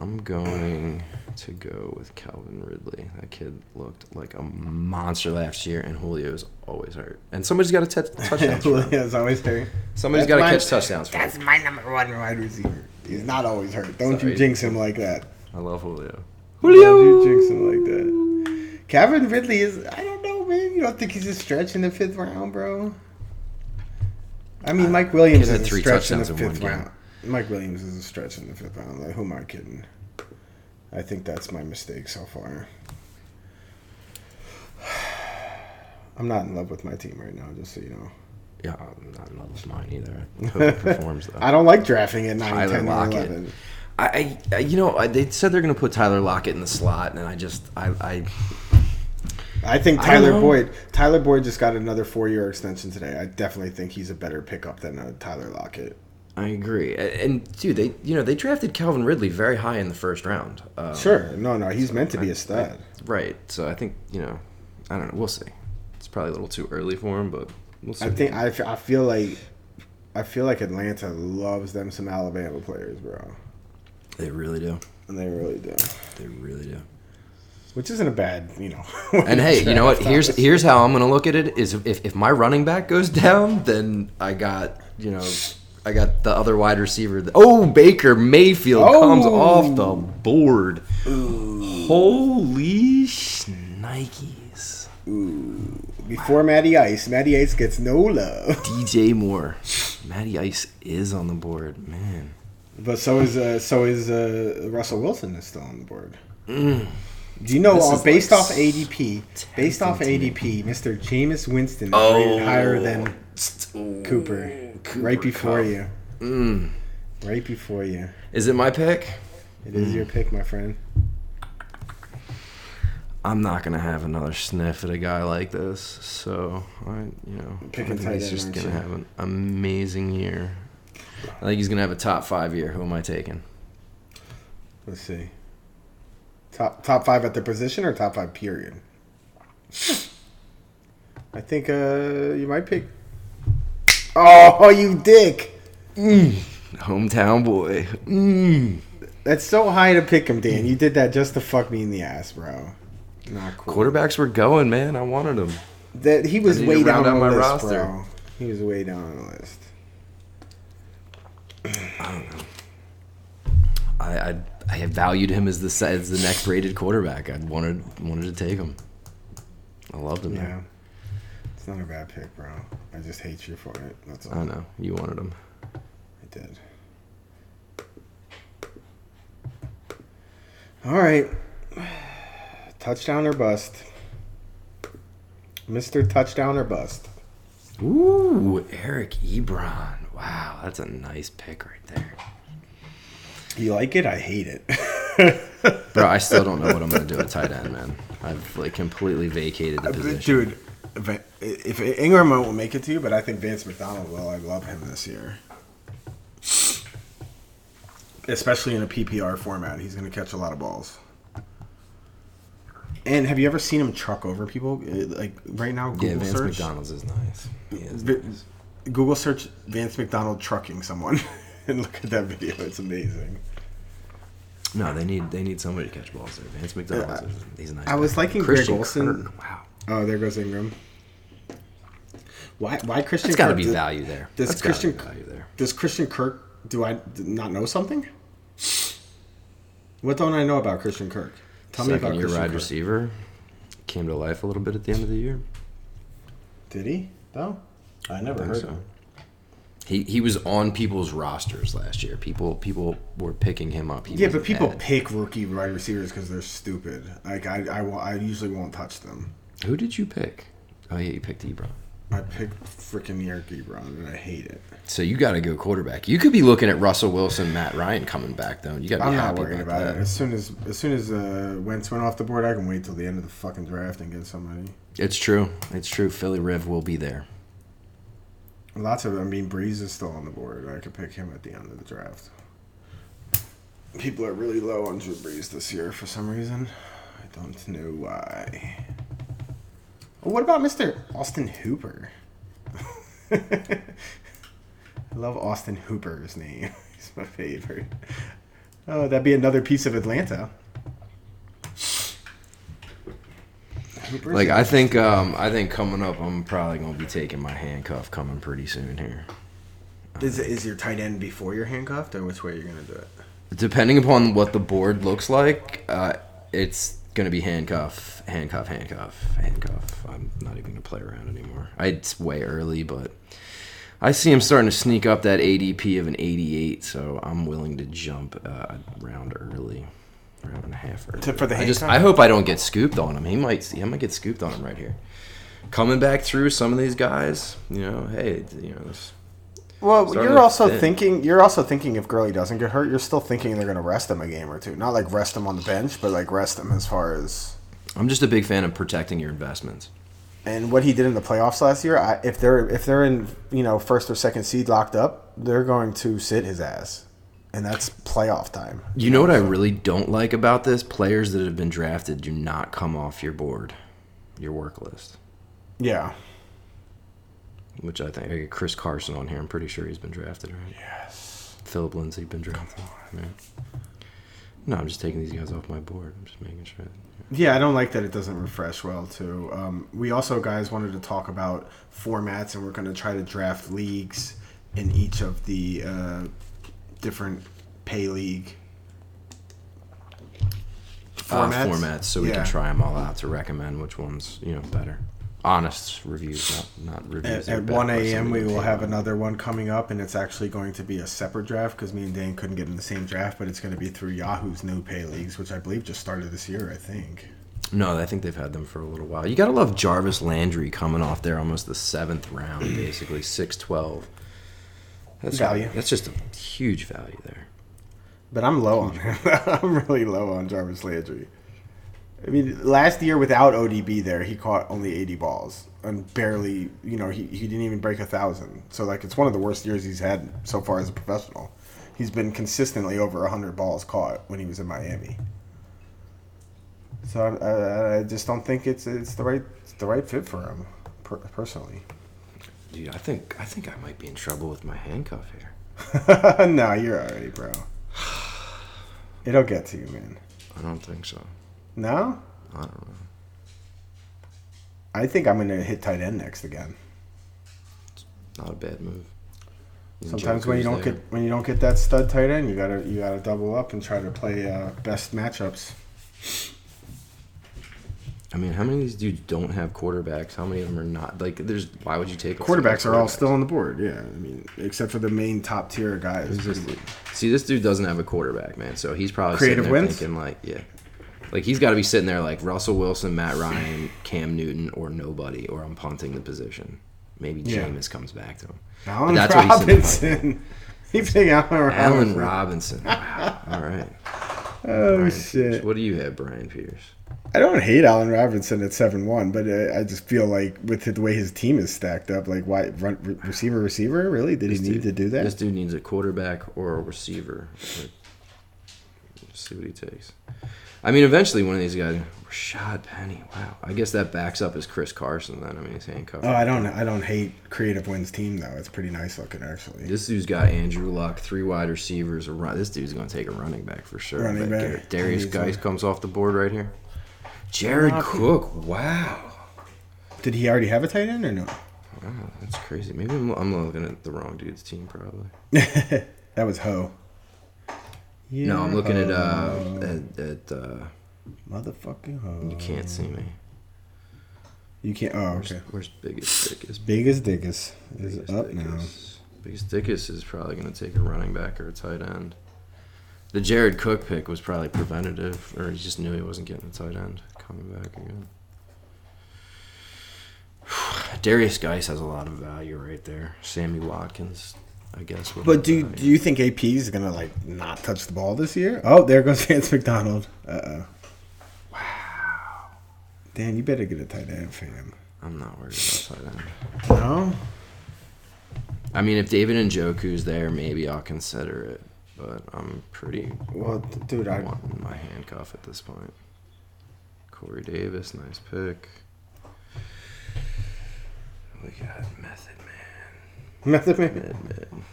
I'm going to go with Calvin Ridley. That kid looked like a monster last year, and Julio's always hurt. And somebody's got to t- touchdowns. Julio's always hurt. Somebody's got to catch touchdowns. For That's him. my number one wide receiver. He's not always hurt. Don't Sorry. you jinx him like that. I love Julio. Julio. Don't you jinx him like that. Calvin Ridley is. I don't know, man. You don't think he's a stretch in the fifth round, bro? I mean, Mike Williams is a three stretch in the touchdowns in one fifth round. Mike Williams is a stretch in the fifth round. Like, who am I kidding? I think that's my mistake so far. I'm not in love with my team right now, just so you know. Yeah, I'm not in love with mine either. I hope it performs though. I don't like drafting at 9, Tyler 10, or Lockett. 11. I, I, you know, I, they said they're going to put Tyler Lockett in the slot, and I just, I, I, I think Tyler know. Boyd. Tyler Boyd just got another four-year extension today. I definitely think he's a better pickup than uh, Tyler Lockett. I agree. And dude, they, you know, they drafted Calvin Ridley very high in the first round. Um, Sure, no, no, he's meant to be a stud. Right. So I think you know, I don't know. We'll see. It's probably a little too early for him, but we'll see. I think I, f- I feel like I feel like Atlanta loves them some Alabama players, bro, they really do. and they really do. They really do. Which isn't a bad, you know. And hey, you know what? Here's honestly. here's how I'm gonna look at it: is if if my running back goes down, then I got you know I got the other wide receiver. Oh, Baker Mayfield comes Oh. off the board. Holy shnikes. Ooh. Before Matty Ice, Matty Ice gets no love. DJ Moore. Matty Ice is on the board, man. But so is uh, so is uh, Russell Wilson is still on the board. Do you know This uh, based like off ADP, based off ADP, Mr. Jameis Winston is Oh. rated higher than Cooper, right before Kupp. you, Mm. right before you. Is it my pick? It is your pick, my friend. I'm not gonna have another sniff at a guy like this, so I, you know, Picking I think he's just gonna you? have an amazing year. I think he's gonna have a top five year. Who am I taking? Let's see. Top top five at the position or top five period? I think uh you might pick. Oh, you dick! Hometown boy. Mm. That's so high to pick him, Dan. You did that just to fuck me in the ass, bro. Not cool. Quarterbacks were going, man. I wanted him. That he was way down on the my list, roster. bro. He was way down on the list. I, don't know. I I had valued him as the as the next rated quarterback. I wanted wanted to take him. I loved him. Yeah. man. It's not a bad pick, bro. I just hate you for it. That's all. I know you wanted him. I did. All right. Touchdown or bust. Mr. Touchdown or bust. Ooh, Eric Ebron. Wow, that's a nice pick right there. You like it? I hate it. Bro, I still don't know what I'm gonna do at tight end, man. I've like completely vacated the position. Dude, if, Engram won't make it to you, but I think Vance McDonald will. I love him this year. Especially in a PPR format. He's going to catch a lot of balls. And have you ever seen him truck over people? Uh, Like right now, Google yeah, Vance search. McDonald's is nice. He is nice. Google search Vance McDonald trucking someone and look at that video. It's amazing. No, they need they need somebody to catch balls there. Vance McDonald's is he's a nice. I was guy. liking Greg Christian. Kirk, Wow, oh, there goes Engram. Why? Why Christian? that's got to be value there. does That's be Christian- value there? Does Christian Kirk? Do I not know something? What don't I know about Christian Kirk? Tell me Second about year Christian wide Kirk. receiver came to life a little bit at the end of the year. Did he? Though I never think heard so. He he was on people's rosters last year. People people were picking him up. He Yeah, but people bad. pick rookie wide receivers because they're stupid. Like I, I, I usually won't touch them. Who did you pick? Oh yeah, you picked Ebron. I picked freaking Eric Ebron and I hate it. So you got to go quarterback. You could be looking at Russell Wilson, Matt Ryan coming back though. You got to be I'm not happy worried about, about that. it. As soon as as soon as uh, Wentz went off the board, I can wait till the end of the fucking draft and get somebody. It's true. It's true. Philly Riv will be there. Lots of I mean, Brees is still on the board. I could pick him at the end of the draft. People are really low on Drew Brees this year for some reason. I don't know why. Oh, what about Mr. Austin Hooper? I love Austin Hooper's name. He's my favorite. Oh, that'd be another piece of Atlanta. Hooper's Like I think, um, I think coming up, I'm probably gonna be taking my handcuff coming pretty soon here. Is is your tight end before you're handcuffed, or which way you're gonna do it? Depending upon what the board looks like, uh, it's gonna be handcuff, handcuff, handcuff, handcuff. I'm not even gonna play around anymore. I, it's way early, but I see him starting to sneak up that ADP of an 88, so I'm willing to jump uh, round early, round and a half early. To- for the I just. I hope I don't get scooped on him. He might, see. he might get scooped on him right here. Coming back through some of these guys, you know, hey, you know, this, Well, you're also thin. thinking. You're also thinking if Gurley doesn't get hurt, you're still thinking they're going to rest him a game or two. Not like rest him on the bench, but like rest him as far as I'm just a big fan of protecting your investments. and what he did in the playoffs last year. I, if they're if they're in you know first or second seed locked up, they're going to sit his ass, and that's playoff time. You know what I really don't like about this? Players that have been drafted do not come off your board, your work list. Yeah. Which I think I get Chris Carson on here. I'm pretty sure he's been drafted, right? Yes. Phillip Lindsay been drafted. Yeah. No, I'm just taking these guys off my board. I'm just making sure. Yeah, I don't like that it doesn't refresh well too. Um, we also guys wanted to talk about formats, and we're going to try to draft leagues in each of the uh, different pay league uh, formats, so we Yeah. can try them all out to recommend which one's you know better. Honest reviews, not not reviews. At, at 1 a.m., we will have another one coming up, and it's actually going to be a separate draft because me and Dan couldn't get in the same draft, but it's going to be through Yahoo's new pay leagues, which I believe just started this year, I think. No, I think they've had them for a little while. You gotta love Jarvis Landry coming off there almost the seventh round, basically six twelve. That's Value. That's just a huge value there. But I'm low on him. I'm really low on Jarvis Landry. I mean, last year without ODB there, he caught only 80 balls and barely, you know, he, he didn't even break a thousand. So like, it's one of the worst years he's had so far as a professional. He's been consistently over 100 balls caught when he was in Miami. So I, I, I just don't think it's it's the right it's the right fit for him, per, personally. Dude, I think I think I might be in trouble with my handcuff here. no, you're already, bro. It'll get to you, man. I don't think so. No, I don't know. I think I'm gonna hit tight end next again. It's Not a bad move. And Sometimes when you don't there. get when you don't get that stud tight end, you gotta you gotta double up and try to play uh, best matchups. I mean, how many of these dudes don't have quarterbacks? How many of them are not? Like, there's why would you take a Quarterbacks are all still on the board. Yeah, I mean, except for the main top tier guys. Who's this dude? See, this dude doesn't have a quarterback, man. So he's probably Creative sitting there wins? thinking like, yeah, like he's got to be sitting there like Russell Wilson, Matt Ryan, Cam Newton, or nobody, or I'm punting the position. Maybe Yeah. Jameis comes back to him. Allen that's what he's in the Robinson. Allen Allen Robinson. Robinson. Wow. All right. Oh Brian shit! Pierce. What do you have, Brian Pierce? I don't hate Allen Robinson at seven one, but uh, I just feel like with the way his team is stacked up, like why run, receiver receiver really did he need to do that? This dude needs a quarterback or a receiver. Let's see what he takes. I mean, eventually one of these guys, Rashad Penny. Wow. I guess that backs up as Chris Carson. Then I mean, he's handcuffed. Oh, I don't I don't hate Creative Wins team though. It's pretty nice looking actually. This dude's got Andrew Luck, three wide receivers. A run. This dude's going to take a running back for sure. Running But back. Derrius Guice comes off the board right here. Jared Cook. Wow. Did he already have a tight end or no? Wow, that's crazy. Maybe I'm, I'm looking at the wrong dude's team, probably. that was Ho. No, I'm looking at uh, at, at uh, motherfucking Ho. you can't see me. You can't. Oh, okay. where's biggest Dickus? Biggest Dickus is Biggest up now. Biggest Dickus is probably going to take a running back or a tight end. The Jared Cook pick was probably preventative, or he just knew he wasn't getting a tight end coming back again. Derrius Guice has a lot of value right there. Sammy Watkins, I guess. But do value. do you think AP is gonna like not touch the ball this year? Oh, there goes Vance McDonald. Uh oh. Dan, you better get a tight end, fam. I'm not worried about tight end. No. I mean, if David Njoku's there, maybe I'll consider it. But I'm pretty Well, dude, I want my handcuff at this point. Corey Davis, nice pick. We got Method Man. method man. Med Man.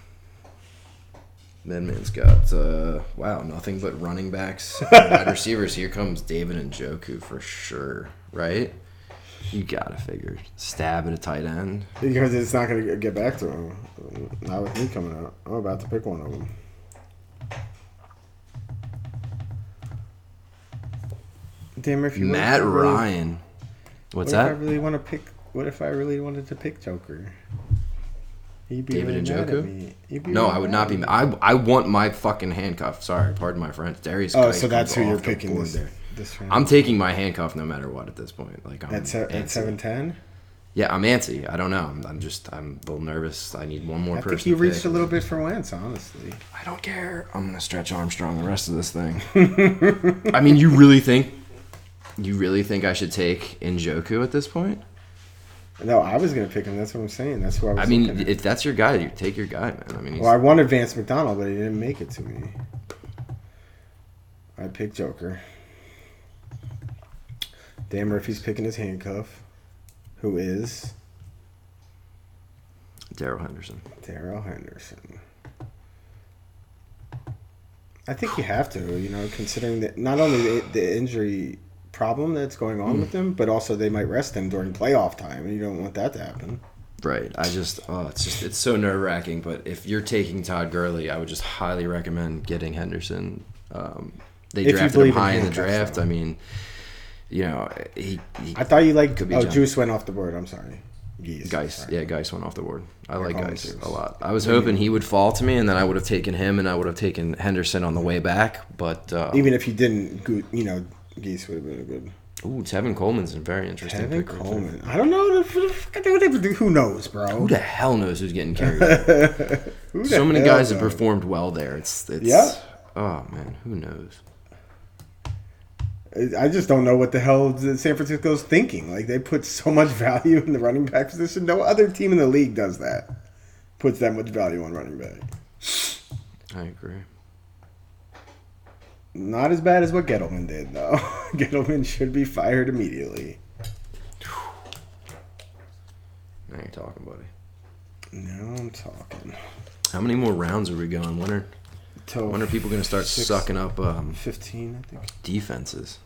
Medman's got uh, wow nothing but running backs, wide receivers. Here comes David Njoku for sure, right? You gotta figure stab at a tight end. Because it's not gonna get back to him. Not with me coming out. I'm about to pick one of them. Damn, if you what if I Matt really- Ryan. What's what If I really want to pick. What if I really wanted to pick Joker? He'd be David really and mad at Joku? me. He'd be No, really I would not be. I I want my fucking handcuff. Sorry, pardon my French. Derrius. Oh, Guice so that's who you're picking this, there. This round. I'm taking my handcuff no matter what at this point. Like I'm at, se- at seven ten. Yeah, I'm antsy. I don't know. I'm, I'm just I'm a little nervous. I need one more I person. think you reached a little bit for Wentz, honestly. I don't care. I'm gonna stretch Armstrong the rest of this thing. I mean, you really think? You really think I should take Njoku at this point? No, I was gonna pick him. That's what I'm saying. That's who I was. I mean, if that's your guy, you take your guy, man. I mean, he's, well, I wanted Vance McDonald, but he didn't make it to me. I picked Joker. Dan Murphy's picking his handcuff, who is Darrell Henderson. Darrell Henderson. I think you have to, you know, considering that not only the, the injury problem that's going on with them, but also they might rest them during playoff time, and you don't want that to happen. Right. I just oh, it's just it's so nerve wracking. But if you're taking Todd Gurley, I would just highly recommend getting Henderson. Um, they If drafted him believe in high in the draft. though. I mean, you know, he, he I thought you liked. Could be Oh. Juice went off the board. I'm sorry. Guice. Guice, yeah, Guice went off the board. I like Guice a lot. I was hoping he would fall to me, and then I would have taken him, and I would have taken Henderson on the way back. But uh, Even if you didn't, you know, Guice would have been a good. ooh, Tevin Coleman's a very interesting. Kevin pick. Coleman. I don't know. Who the fuck they would do? Who knows, bro? Who the hell knows who's getting carried? So many guys have performed well there. It's it's. Yeah. Oh man, who knows? I just don't know what the hell San Francisco's thinking. Like they put so much value in the running back position. No other team in the league does that. Puts that much value on running back. I agree. Not as bad as what Gettleman did, though. Gettleman should be fired immediately. Now you're talking, buddy. Now I'm talking. How many more rounds are we going? When are Till when are people going to start six- sucking up um, 15, I think. defenses?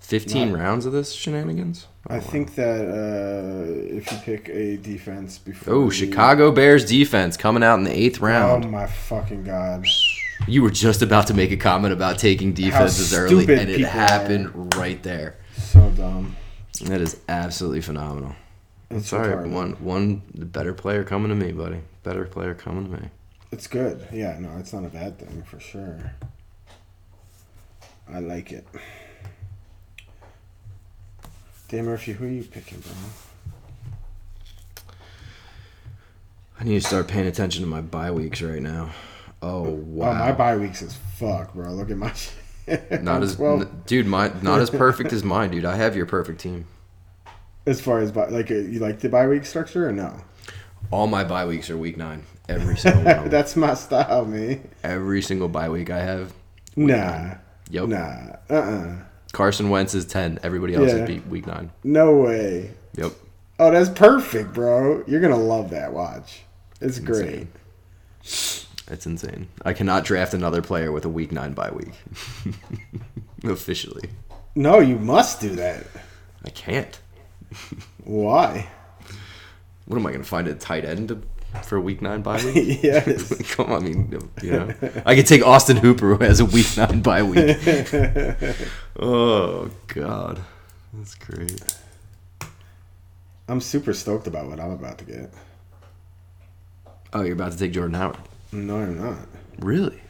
Fifteen Not- rounds of this shenanigans. I wow. think that uh, if you pick a defense before. Oh, Chicago Bears defense coming out in the eighth round. Oh my fucking god! You were just about to make a comment about taking defenses early, and it happened right there. So dumb. That is absolutely phenomenal. It's Sorry, one one the better player coming to me, buddy. Better player coming to me. It's good. Yeah, no, it's not a bad thing for sure. I like it. Dan Murphy, who are you picking, bro? I need to start paying attention to my bye weeks right now. Oh wow! Oh, my bye weeks is fuck, bro. Look at my shit. not as well n- dude, my not as perfect as mine, dude. I have your perfect team. as far as like uh, you like the bye week structure or no? All my bye weeks are week nine. Every single one. That's my style, man. Every single bye week I have. Nah, Yep. nah, uh, uh Carson Wentz is ten. Everybody else Yeah. is beat week nine. no way. Yep. Oh, that's perfect, bro. You're gonna love that. Watch, it's great. Insane. It's insane. I cannot draft another player with a week nine bye week. Officially, No, you must do that. I can't. Why? What am I going to find a tight end to, for a week nine bye week? yes. Come on, I mean, you know, I could take Austin Hooper who has a week nine bye week. oh God, that's great. I'm super stoked about what I'm about to get. Oh, you're about to take Jordan Howard. No, I'm not. Really?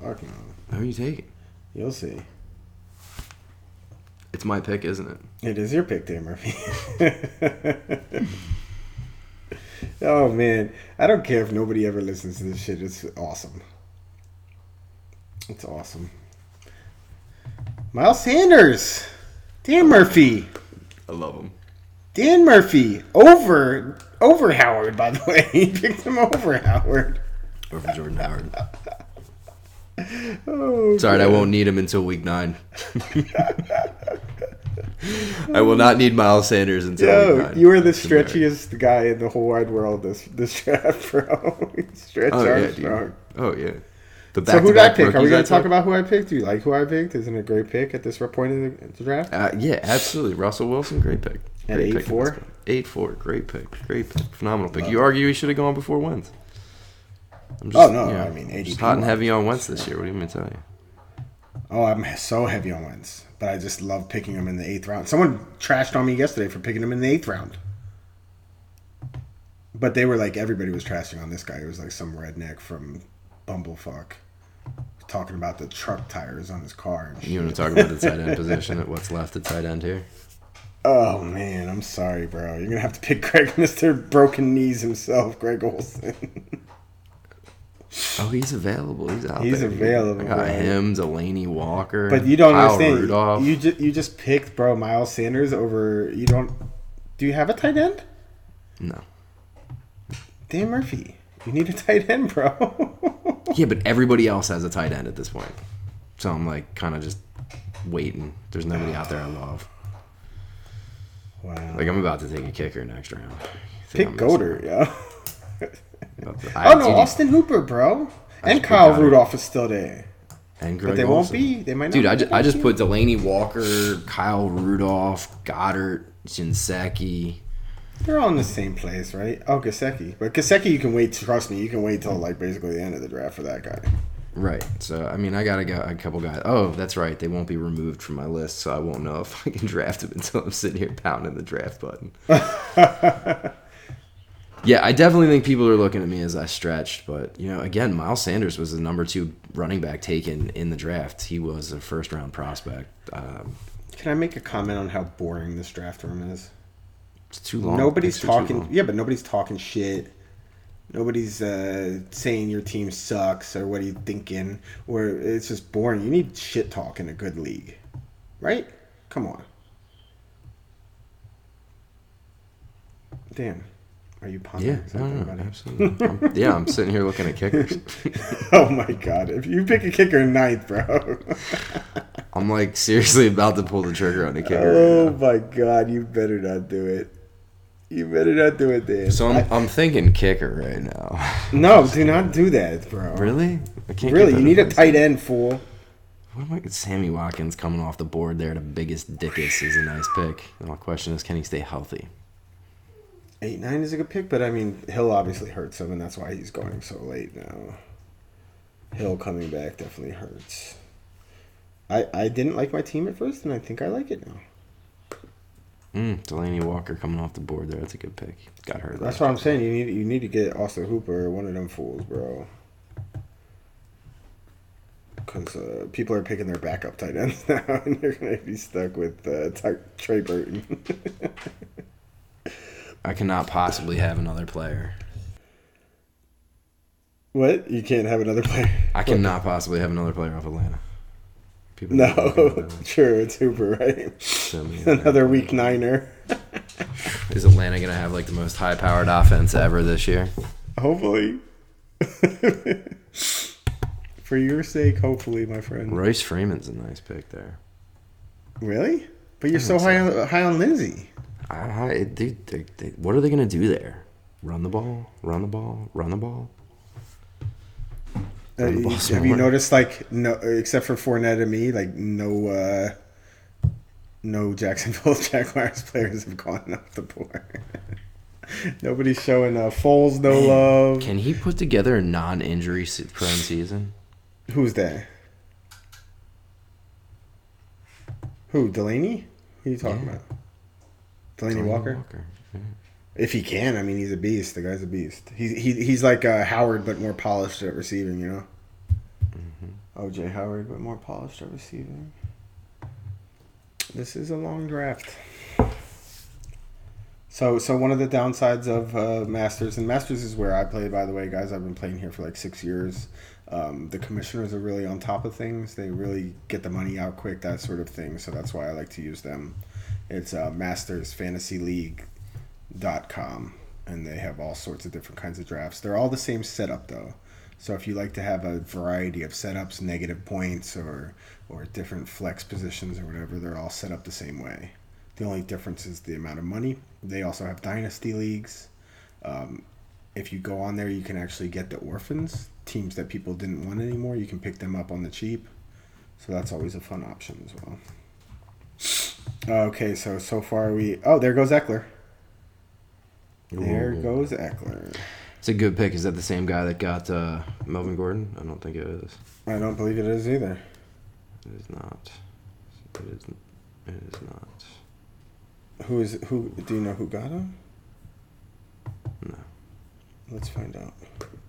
Fuck no. Who are you taking? You'll see. It's my pick, isn't it? It is your pick, Dan Murphy. Oh man, I don't care if nobody ever listens to this shit. It's awesome. It's awesome. Miles Sanders, Dan Murphy, I love him. Dan Murphy over over Howard. By the way, he picked him over Howard. Over Jordan Howard. Oh, Sorry, I won't need him until week nine. I will not need Miles Sanders until Yo, you are the stretchiest guy in the whole wide world this this draft, bro. Stretch Oh Armstrong. dude. Oh yeah. The So who did I pick? Are we gonna talk about who I picked? Do you like who I picked? Isn't it a great pick at this point in the, the draft? Uh, yeah, absolutely. Russell Wilson, great pick. At Great pick 8-4? Eight four, great pick, great pick, phenomenal pick. You argue he should have gone before Wentz. I'm just, Oh, no, I mean, just hot and heavy on Wentz this year. What do you mean to tell you? Oh, I'm so heavy on Wentz, but I just love picking him in the eighth round. Someone trashed on me yesterday for picking him in the eighth round. But they were like, everybody was trashing on this guy. It was like some redneck from Bumblefuck talking about the truck tires on his car. And You want to talk about the tight end position at what's left at tight end here? Oh man, I'm sorry, bro. You're gonna have to pick Greg, Mister Broken Knees himself, Greg Olsen. Oh, he's available. He's out He's there. available, I got bro. him, Delanie Walker. but you don't Kyle understand. Rudolph. You just you just picked bro Miles Sanders over. You don't. Do you have a tight end? no. Dan Murphy. You need a tight end, bro. Yeah, but everybody else has a tight end at this point. So I'm like kind of just waiting. There's nobody out there I love. wow. Like I'm about to take a kicker next round. Pick I'm Goedert, yeah. Oh no, Austin Hooper, bro. And Kyle. Rudolph is still there, and Greg but they won't be. They might not. Dude, I just, I just put Delanie Walker, Kyle Rudolph, Goedert, Shinseki. They're all in the same place, right? Oh, Gesicki. But Gesicki, you can wait. Trust me, you can wait till like basically the end of the draft for that guy. Right. So I mean, I got a, gu- a couple guys. Oh, that's right. They won't be removed from my list, so I won't know if I can draft them until I'm sitting here pounding the draft button. yeah, I definitely think people are looking at me as I stretched, but you know, again, Miles Sanders was the number two running back taken in the draft. He was a first round prospect. Um, Can I make a comment on how boring this draft room is? it's too long. nobody's Picks talking. Yeah, but nobody's talking shit. Nobody's uh, saying your team sucks or what are you thinking. Or it's just boring. You need shit talk in a good league, right? Come on. Dan, are you pondering Yeah, no, something, no, buddy? absolutely. I'm, yeah, I'm sitting here looking at kickers. oh my god! If you pick a kicker ninth, bro. I'm like seriously about to pull the trigger on a kicker. oh right my god! You better not do it. You better not do it, Dan. So I'm, I'm thinking kicker right now. no, do not do that, bro. really? I. Really, you need a tight end, fool. What am I? Sammy Watkins coming off the board there. The biggest dickus is a nice pick. The question is, can he stay healthy? Eight nine is a good pick, but I mean Hill obviously hurts him, and that's why he's going so late now. Hill coming back definitely hurts. I I didn't like my team at first, and I think I like it now. Mm, Delanie Walker coming off the board there. That's a good pick. Got hurt. That's what I'm saying. You need you need to get Austin Hooper, one of them fools, bro. Because uh, people are picking their backup tight ends now, and you're gonna be stuck with uh, Trey Burton. I cannot possibly have another player. what? You can't have another player? I cannot possibly have another player off Atlanta. People are looking at No, true. It's Hooper, right? Another week niner. Is Atlanta gonna have like the most high-powered offense ever this year? Hopefully. For your sake, hopefully, my friend. Royce Freeman's a nice pick there. Really? But you're so high on, high on Lindsay. I, dude, they, they, what are they gonna do there? Run the ball, run the ball, run the ball. Uh, Run the ball have you noticed, like, no, except for Fournette and me, like, no, uh, no Jacksonville Jaguars players have gone off the board. Nobody's showing uh, Foles no love. Can he put together a non-injury prone season? Who's that? Who Delanie? Who are you talking Yeah. about? Delanie Walker. yeah. If he can, I mean, he's a beast. The guy's a beast. He's he, he's like uh, Howard, but more polished at receiving. You know. OJ Howard, but more polished at receiving. This is a long draft. So, so one of the downsides of uh, Masters, and Masters is where I play, by the way, guys. I've been playing here for like six years. Um, the commissioners are really on top of things. They really get the money out quick, that sort of thing. So that's why I like to use them. It's uh, Masters Fantasy League dot com and they have all sorts of different kinds of drafts. They're all the same setup though. So if you like to have a variety of setups negative points or or different flex positions or whatever they're all set up the same way. The only difference is the amount of money. They also have dynasty leagues. Um, if you go on there you can actually get the orphans teams that people didn't want anymore. You can pick them up on the cheap. So that's always a fun option as well okay so so far we oh there goes Ekeler there Ooh. goes Ekeler. It's a good pick. Is that the same guy that got uh, Melvin Gordon? I don't think it is. I don't believe it is either. It is not. It is. It is not. Who is who? Do you know who got him? No, Let's find out.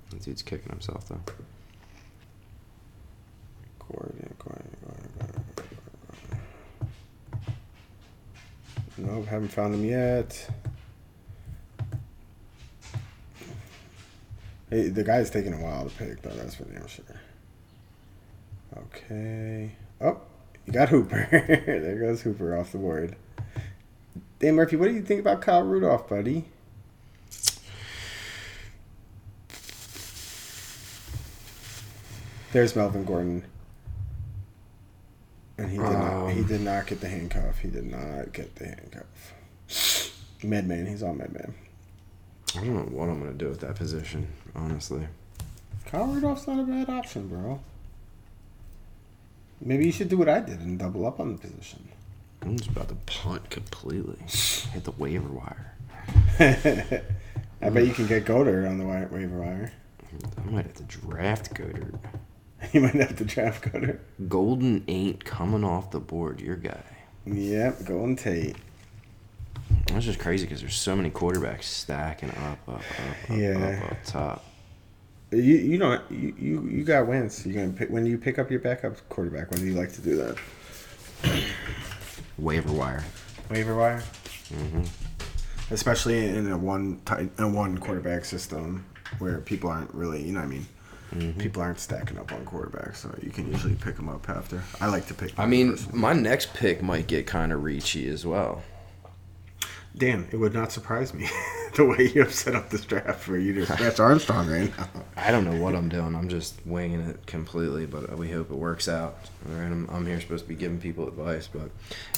that dude's kicking himself though. Gordon, Gordon, Gordon, Gordon, Gordon, Gordon. Nope, haven't found him yet. Hey, the guy's taking a while to pick, though. That's for damn sure. Okay. Oh, you got Hooper. there goes Hooper off the board. Dan Murphy, what do you think about Kyle Rudolph, buddy? There's Melvin Gordon. And he did not he Um. did not get the handcuff. He did not get the handcuff. Medman, he's on Medman. I don't know what I'm gonna do with that position, honestly. Kyle Rudolph's not a bad option, bro. Maybe you should do what I did and double up on the position. I'm just about to punt completely. Hit the waiver wire. I bet you can get Goedert on the waiver wire. I might have to draft Goedert. You might have to draft Cutter. Golden ain't coming off the board. Your guy. Yep, Golden Tate. That's just crazy because there's so many quarterbacks stacking up, up, up, up, Yeah. up, up top. You you know you you, you got wins. You gonna pick when you pick up your backup quarterback. When do you like to do that? Waiver wire. Waiver wire. Mm-hmm. Especially in a one tight, in a one quarterback system where people aren't really you know what I mean. Mm-hmm. People aren't stacking up on quarterbacks, so you can usually pick them up after. I like to pick. I mean, personally. my next pick might get kind of reachy as well. Dan, it would not surprise me the way you have set up this draft for you to scratch Armstrong right now. I don't know what I'm doing. I'm just winging it completely, but uh, we hope it works out. All right, I'm, I'm here supposed to be giving people advice, but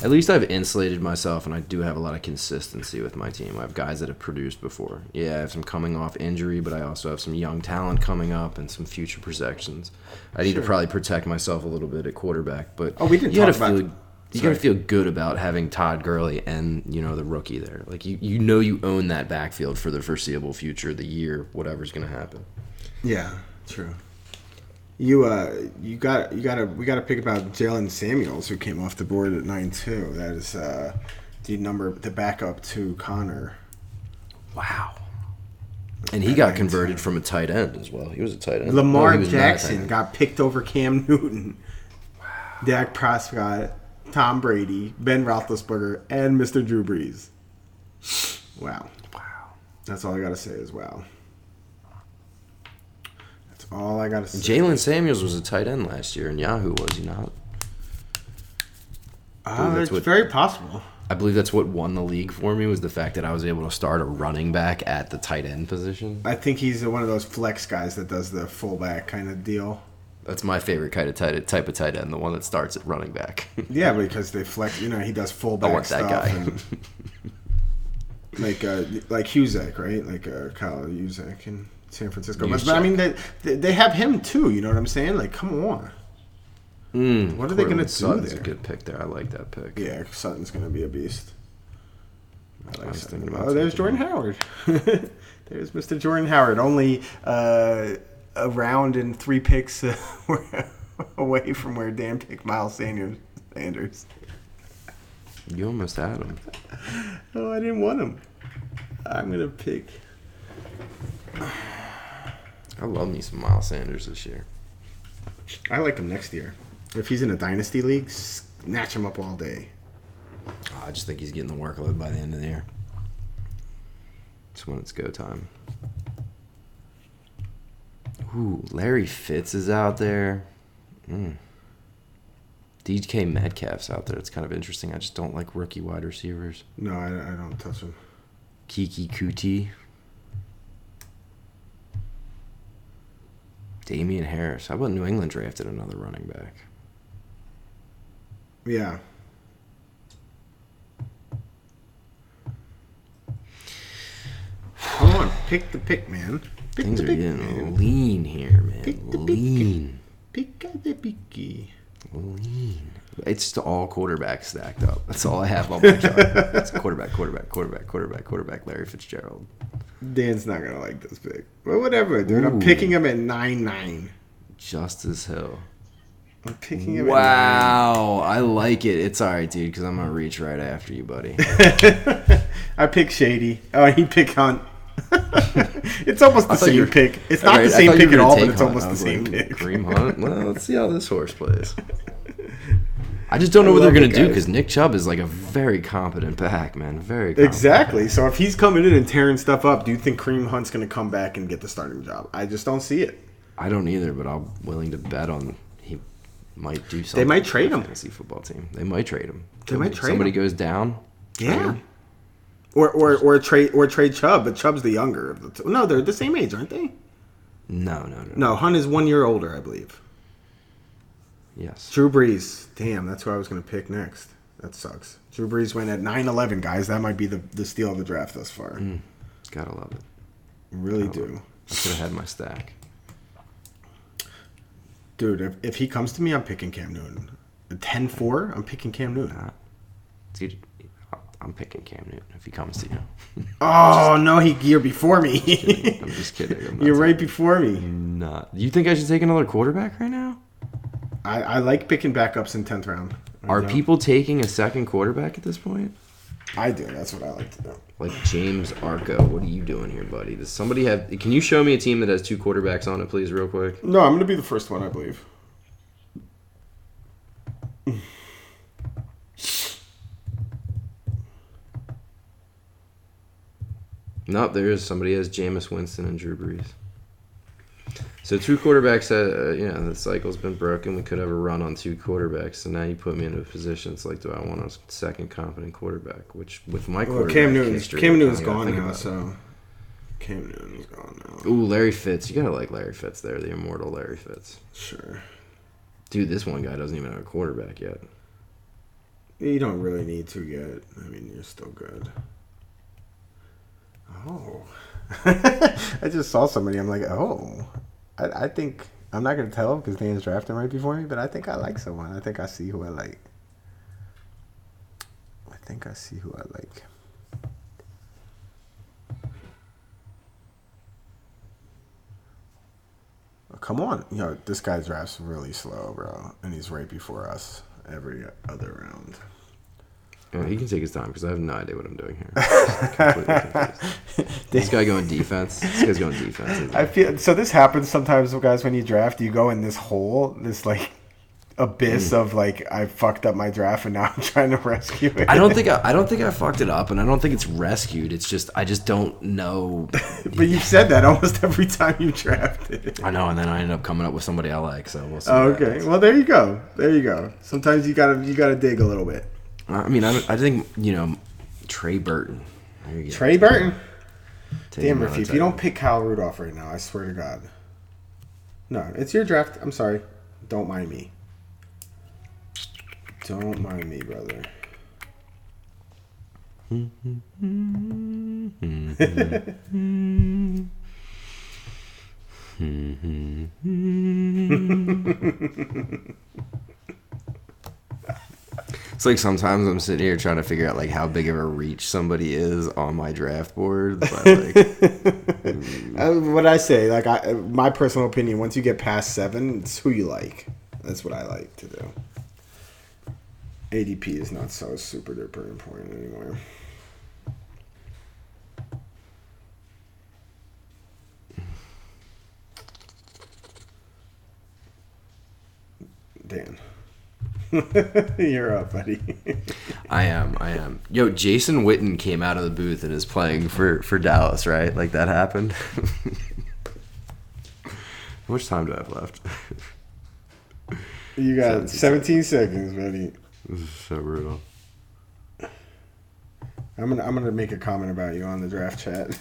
at least I've insulated myself, and I do have a lot of consistency with my team. I have guys that have produced before. Yeah, I have some coming off injury, but I also have some young talent coming up and some future projections. I need Sure. to probably protect myself a little bit at quarterback, but Oh, we didn't you talk about- feel. You gotta feel good about having Todd Gurley and you know the rookie there. Like you, you know you own that backfield for the foreseeable future, the year, whatever's gonna happen. Yeah, true. You uh, you got you got to we got to pick about Jaylen Samuels who came off the board at nine two. That is uh, the number the backup to Conner. Wow. And he At got 19. converted from a tight end as well. He was a tight end. Lamar he was not a tight Jackson got picked over Cam Newton. Wow. Dak Prescott, Tom Brady, Ben Roethlisberger, and Mr. Drew Brees. Wow. Wow. That's all I gotta say is wow. That's all I gotta say. Jaylen Samuels was a tight end last year, and Yahoo was he not? Uh, that's it's what- very possible. I believe that's what won the league for me was the fact that I was able to start a running back at the tight end position. I think he's one of those flex guys that does the fullback kind of deal. That's my favorite kind of tight type of tight end, the one that starts at running back. Yeah, because they flex. You know, he does fullback I want that stuff. guy. and- like uh, like Huzek, right? Like uh, Kyle Huzek in San Francisco. But, but I mean, they, they they have him too. You know what I'm saying? Like, come on. Mm, What are they gonna Courtland do Sutton's there? a good pick there. I like that pick. Yeah, Sutton's gonna be a beast. I I like was Sutton. Oh, there's Jordan Howard. there's Mr. Jordan Howard. Only uh, a round and three picks uh, away from where Dan picked Miles Sanders. Sanders. You almost had him. Oh, I didn't want him. I'm gonna pick. I love me some Miles Sanders this year. I like him next year. If he's in a dynasty league, snatch him up all day. Oh, I just think he's getting the workload by the end of the year. It's when it's go time. Ooh, Larry Fitz is out there. Mm. DK Metcalf's out there. It's kind of interesting. I just don't like rookie wide receivers. No, I, I don't touch him. Kiki Kuti. Damien Harris. How about New England drafted another running back? Yeah. Come on, pick the pick, man. Pick Things are getting lean here, man. Pick the lean. Pick the picky. Lean. It's all quarterbacks stacked up. That's all I have on my chart. It's quarterback, quarterback, quarterback, quarterback, quarterback. Larry Fitzgerald. Dan's not gonna like this pick, but whatever, dude. I'm picking him at nine nine. Justice Hill. I'm picking him. Wow, I like it. It's all right, dude, because I'm gonna reach right after you, buddy. I pick Shady. Oh, he pick Hunt. it's almost the I thought you same were- pick. It's not Right, the same pick at all, but it's Hunt. almost the same like, pick. Kareem Hunt. Well, let's see how this horse plays. I just don't know I what they're gonna do because Nick Chubb is like a very competent back, man. Very competent. Exactly. So if he's coming in and tearing stuff up, do you think Kareem Hunt's going to come back and get the starting job? I just don't see it. I don't either, but I'm willing to bet on he might do something. They might trade him. Fantasy football team. They might trade him. They might trade Somebody him. goes down. trade Yeah. him. Or or or trade or trade Chubb, but Chubb's the younger of the two. No, they're the same age, aren't they? No, no, no. No, Hunt is one year older, I believe. Yes. Drew Brees. Damn, that's who I was going to pick next. That sucks. Drew Brees went at 9-11, guys. That might be the, the steal of the draft thus far. Mm. Gotta love it. Really Gotta do. it. I could have had my stack. Dude, if, if he comes to me, I'm picking Cam Newton. At 10-4, I'm picking Cam Newton. Nah. Dude, I'm picking Cam Newton if he comes to you. Oh no, he you're before me. I'm just kidding. I'm you're right before me. Not. You think I should take another quarterback right now? I, I like picking backups in tenth round. Are people taking a second quarterback at this point? I do. That's what I like to do. Like James Arco, what are you doing here, buddy? Does somebody have? Can you show me a team that has two quarterbacks on it, please, real quick? No, I'm gonna be the first one, I believe. Nope, there is somebody has Jameis Winston and Drew Brees. So two quarterbacks, uh, you know, the cycle's been broken. We could have a run on two quarterbacks, so now you put me into a position. It's like, do I want a second competent quarterback? Which, with my Well, Cam Newton's Cam Newton's gone now, it. so Cam Newton's gone now. Ooh, Larry Fitz. You gotta like Larry Fitz there, the immortal Larry Fitz. Sure. Dude, this one guy doesn't even have a quarterback yet. You don't really need to yet. I mean, you're still good. Oh. I just saw somebody. I'm like, oh. I, I think I'm not gonna tell because Dan's drafting right before me, but I think I like someone. I think I see who I like. I think I see who I like. Come on, you know this guy drafts really slow, bro, and he's right before us every other round. Yeah, he can take his time because I have no idea what I'm doing here. Completely this guy going defense. This guy's going defense. I feel so. This happens sometimes, guys. When you draft, you go in this hole, this like abyss hmm. of like I fucked up my draft, and now I'm trying to rescue it. I don't think I, I don't think I fucked it up, and I don't think it's rescued. It's just I just don't know. but you've said that almost every time you drafted. I know, and then I end up coming up with somebody I like. So we'll see. Oh, okay. Well, there you go. There you go. Sometimes you gotta you gotta dig a little bit. I mean, I, I think you know Trey Burton. There you go. Trey Burton. Take Damn, him out Riffy, of if you don't pick Kyle Rudolph right now, I swear to God. No, it's your draft. I'm sorry. Don't mind me. Don't mind me, brother. It's like sometimes I'm sitting here trying to figure out like how big of a reach somebody is on my draft board. But like, Uh, what I say, like I, my personal opinion, once you get past seven, it's who you like. That's what I like to do. ADP is not so super duper important anymore. Dan, you're up, buddy. I am, I am. Yo, Jason Witten came out of the booth and is playing for for Dallas, right? Like that happened. How much time do I have left? you got 17 seconds, buddy. this is so brutal. I'm gonna I'm gonna make a comment about you on the draft chat.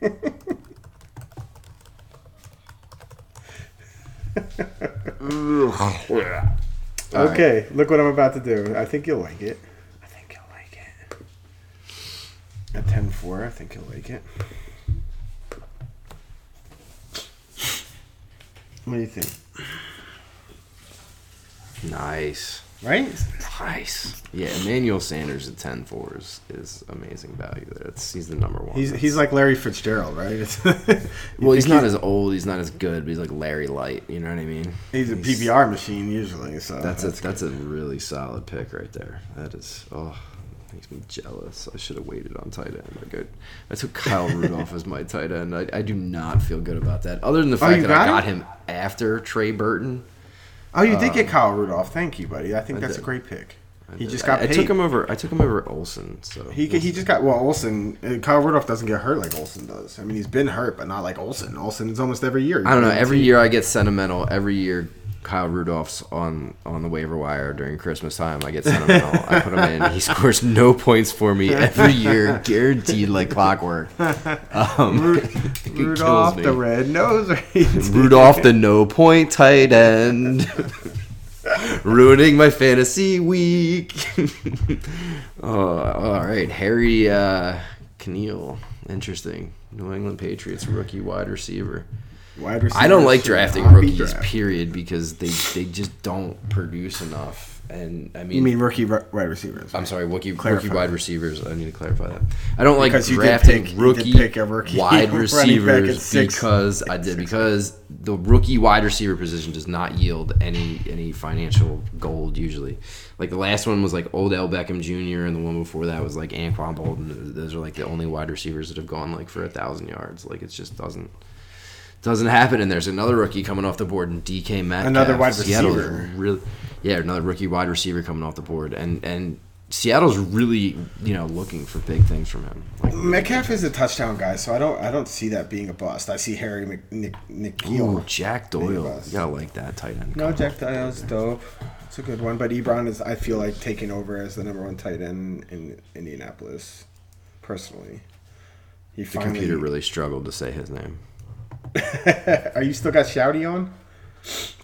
okay, look what I'm about to do. I think you'll like it. I think you'll like it. At 10-4, I think you'll like it. What do you think? Nice. Right? Nice. Yeah, Emmanuel Sanders at 10 4 is, is amazing value there. It's, he's the number one. He's he's like Larry Fitzgerald, right? Well, he's think not as old, he's not as good, but he's like Larry Light. You know what I mean? He's a PPR machine usually, so That's a that's a really solid pick right there. That is oh makes me jealous. I should have waited on tight end. Like I, I took Kyle Rudolph as my tight end. I, I do not feel good about that. Other than the oh, fact you that got I got him? him after Trey Burton. Oh, you did get Kyle Rudolph. Thank you, buddy. I think I that's a great pick. I He did- just got I, I paid. took him over. I took him over Olsen. So He he just got well. Olsen, uh, Kyle Rudolph doesn't get hurt like Olsen does. I mean, he's been hurt, but not like Olsen. Olsen is almost every year. I don't know. Every year I get sentimental. Every year Kyle Rudolph's on on the waiver wire during Christmas time. I get sentimental. I put him in. He scores no points for me every year, guaranteed like clockwork. Um, kills Rudolph, the red nose. Rudolph, the no point tight end. Ruining my fantasy week. oh, all right. Harry uh, Keneal. Interesting. New England Patriots rookie wide receiver. Wide receiver I don't like drafting rookies, drafted. period, because they, they just don't produce enough and I mean, You mean rookie wide receivers? I'm sorry, rookie, rookie wide receivers. I need to clarify that. I don't like Because drafting pick- rookie, pick a rookie wide running back at receivers because I did because the rookie wide receiver position does not yield any any financial gold usually. Like the last one was like old Odell Beckham Jr. and the one before that was like Anquan Boldin. Those are like the only wide receivers that have gone like for a thousand yards. Like it just doesn't doesn't happen. And there's another rookie coming off the board in DK Metcalf. Another wide receiver. really yeah, another rookie wide receiver coming off the board, and and Seattle's really you know looking for big things from him. Like, Metcalf is a touchdown guy, so I don't I don't see that being a bust. I see Harry Mc, Nick, ooh, Nikhil. Jack Doyle, you gotta like that tight end. No, Jack Doyle's dope. It's a good one, but Ebron is I feel like taking over as the number one tight end in Indianapolis. Personally, he The finally. computer really struggled to say his name. Are you still got Shouty on?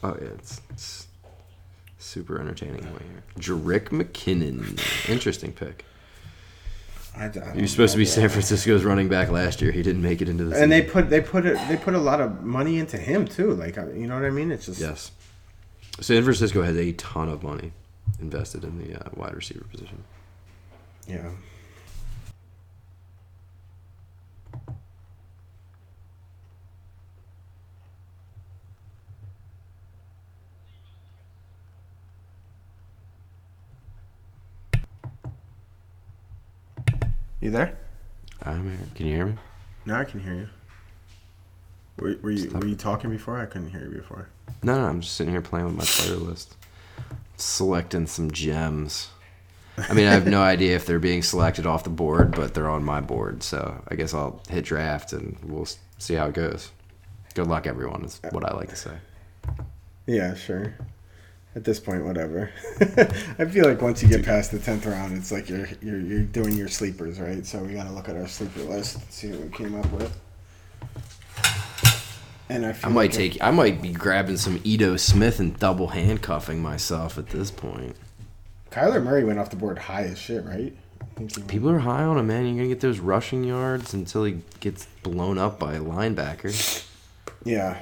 Oh yeah, it's, it's super entertaining. Way here. Jerick McKinnon, interesting pick. I, I He was supposed to be. San Francisco's running back last year. He didn't make it into the season. And they put they put it they put a lot of money into him too. Like you know what I mean? It's just yes, San Francisco has a ton of money invested in the uh, wide receiver position. yeah. You there? I'm here. Can you hear me? No, I can hear you. Were, were you were you talking before? I couldn't hear you before. No, no, I'm just sitting here playing with my player list, selecting some gems. I mean, I have no idea if they're being selected off the board, but they're on my board, so I guess I'll hit draft and we'll see how it goes. Good luck, everyone. Is what I like to say. Yeah, sure. At this point, whatever. I feel like once you get past the tenth round, it's like you're you're you're doing your sleepers, right? So we gotta look at our sleeper list and see what we came up with. And I, feel I might like take. I might be grabbing some Ito Smith and double handcuffing myself at this point. Kyler Murray went off the board high as shit, right? I think he went- People are high on him, man. You're gonna get those rushing yards until he gets blown up by a linebacker. Yeah,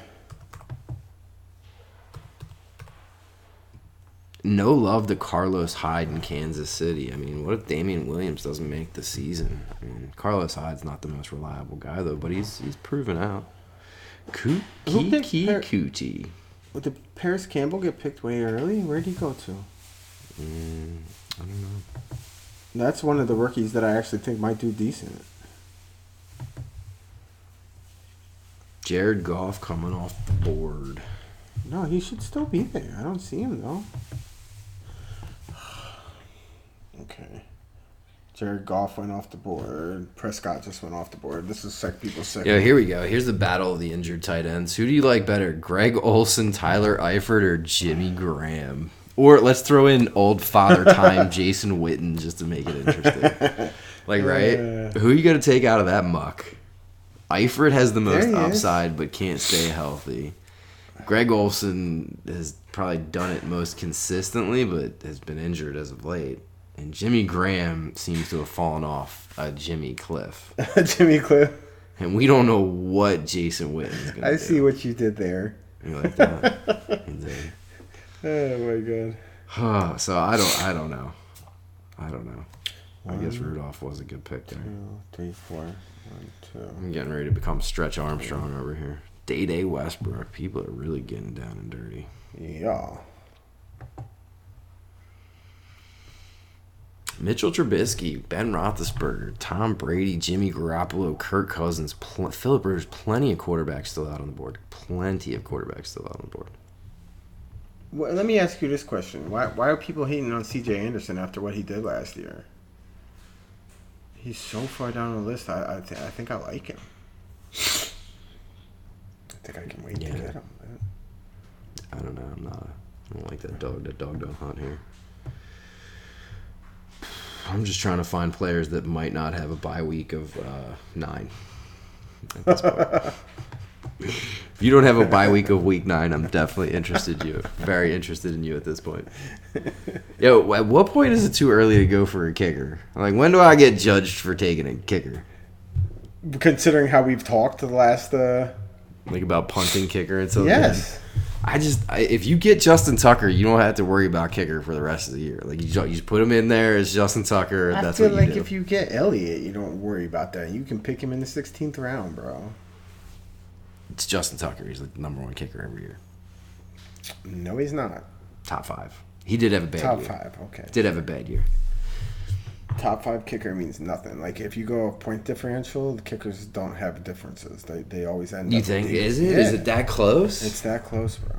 No love to Carlos Hyde in Kansas City. I mean, what if Damien Williams doesn't make the season? I mean, Carlos Hyde's not the most reliable guy though, but he's he's proven out. Kiki Cootie. But did Parris Campbell get picked way early? Where'd he go to? Mm, I don't know. That's one of the rookies that I actually think might do decent. Jared Goff coming off the board. No, he should still be there. I don't see him though. Okay. Jared Goff went off the board. Prescott just went off the board. This is sec people sick. Yeah, here we go. Here's the battle of the injured tight ends. Who do you like better, Greg Olsen, Tyler Eifert, or Jimmy Graham? Or let's throw in old father time Jason Witten just to make it interesting. Like, right? Who are you going to take out of that muck? Eifert has the most he is. upside but can't stay healthy. Greg Olsen has probably done it most consistently but has been injured as of late. And Jimmy Graham seems to have fallen off a Jimmy cliff. Jimmy Cliff. And we don't know what Jason Witten's going to do. I see what you did there. You like that? Oh my god. So I don't I don't know. I don't know. I guess Rudolph was a good pick there. Two, three, four, one, two. I'm getting ready to become Stretch Armstrong over here. Dede Westbrook. People are really getting down and dirty. Yeah. Mitchell Trubisky, Ben Roethlisberger, Tom Brady, Jimmy Garoppolo, Kirk Cousins, pl- Philip Rivers. Plenty of quarterbacks still out on the board. Plenty of quarterbacks still out on the board. Well, let me ask you this question: Why why are people hating on C.J. Anderson after what he did last year? He's so far down the list. I I, th- I think I like him. I think I can wait Yeah. to get him. man. I don't know. I'm not. I don't like that dog. That dog don't hunt here. I'm just trying to find players that might not have a bye week of uh, nine. at this point. if you don't have a bye week of week nine, I'm definitely interested you. Very interested in you at this point. Yo, at what point is it too early to go for a kicker? Like, when do I get judged for taking a kicker? Considering how we've talked the last, uh, Like about punting kicker and stuff. yes, I just I, if you get Justin Tucker, you don't have to worry about kicker for the rest of the year. Like you just, you just put him in there as Justin Tucker. I that's feel like do. if you get Elliott, you don't worry about that. You can pick him in the 16th round, bro. it's Justin Tucker. He's like the number one kicker every year. No, he's not. Top five. He did have a bad Top year. five. Okay. Did have a bad year. Top five kicker means nothing. Like if you go point differential, the kickers don't have differences. They they always end. You up think is it? Is Yeah. it that close? It's that close, bro.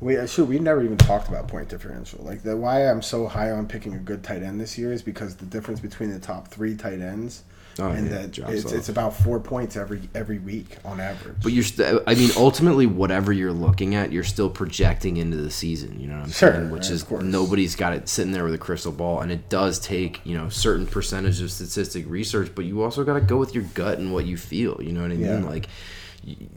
Wait, uh, shoot, we never even talked about point differential. Like the why I'm so high on picking a good tight end this year is because the difference between the top three tight ends Oh, and yeah, that it's, it's about four points every every week on average. But you're, st- I mean, ultimately, whatever you're looking at, you're still projecting into the season. You know what I'm Sure, saying? Which is nobody's got it sitting there with a crystal ball, and it does take you know certain percentage of statistic research, but you also got to go with your gut and what you feel. You know what I mean? Yeah. Like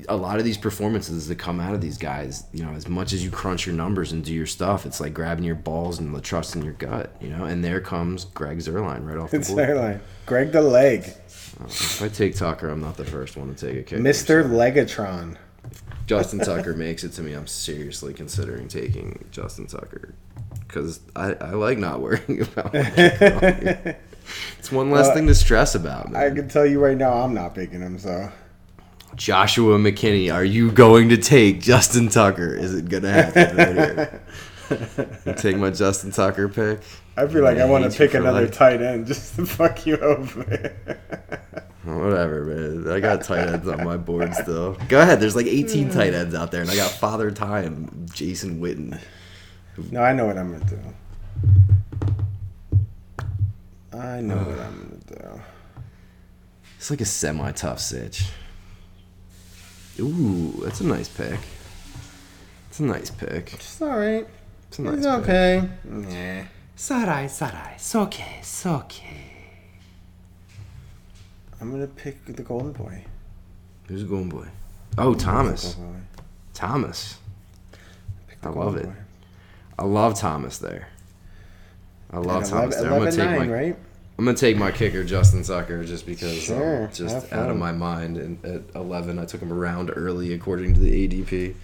a lot of these performances that come out of these guys, you know, as much as you crunch your numbers and do your stuff, it's like grabbing your balls and the trust in your gut. You know, and there comes Greg Zuerlein right off the it's board. their line. Greg the leg, If I take Tucker, I'm not the first one to take a kick. Mister Legatron. Justin Tucker makes it to me, I'm seriously considering taking Justin Tucker because I, I like not worrying about. my kicker. it's one less Well, thing to stress about. I can tell you right now, I'm not picking him. So Joshua McKinney, are you going to take Justin Tucker? Is it gonna happen right here? Take my Justin Tucker pick. I feel like I want to pick another life. tight end just to fuck you over. Whatever, man. I got tight ends on my board still. Go ahead. There's like 18 hmm. tight ends out there, and I got Father Time, Jason Witten. no, I know what I'm gonna do. I know what I'm gonna do. It's like a semi tough sitch. Ooh, that's a nice pick. It's a nice pick. It's all right. It's a nice It's pick. okay. Yeah. Sarai, Sarai, it's okay, it's okay. I'm gonna pick the golden boy. Who's the golden boy? Oh, Thomas. Golden boy. Thomas. I love it. boy. I love Thomas there. I love And Thomas 11, there. I'm gonna 11, take 9, my right? I'm gonna take my kicker Justin Tucker just because Sure, I'm just out of my mind. And at 11, I took him around early according to the ADP.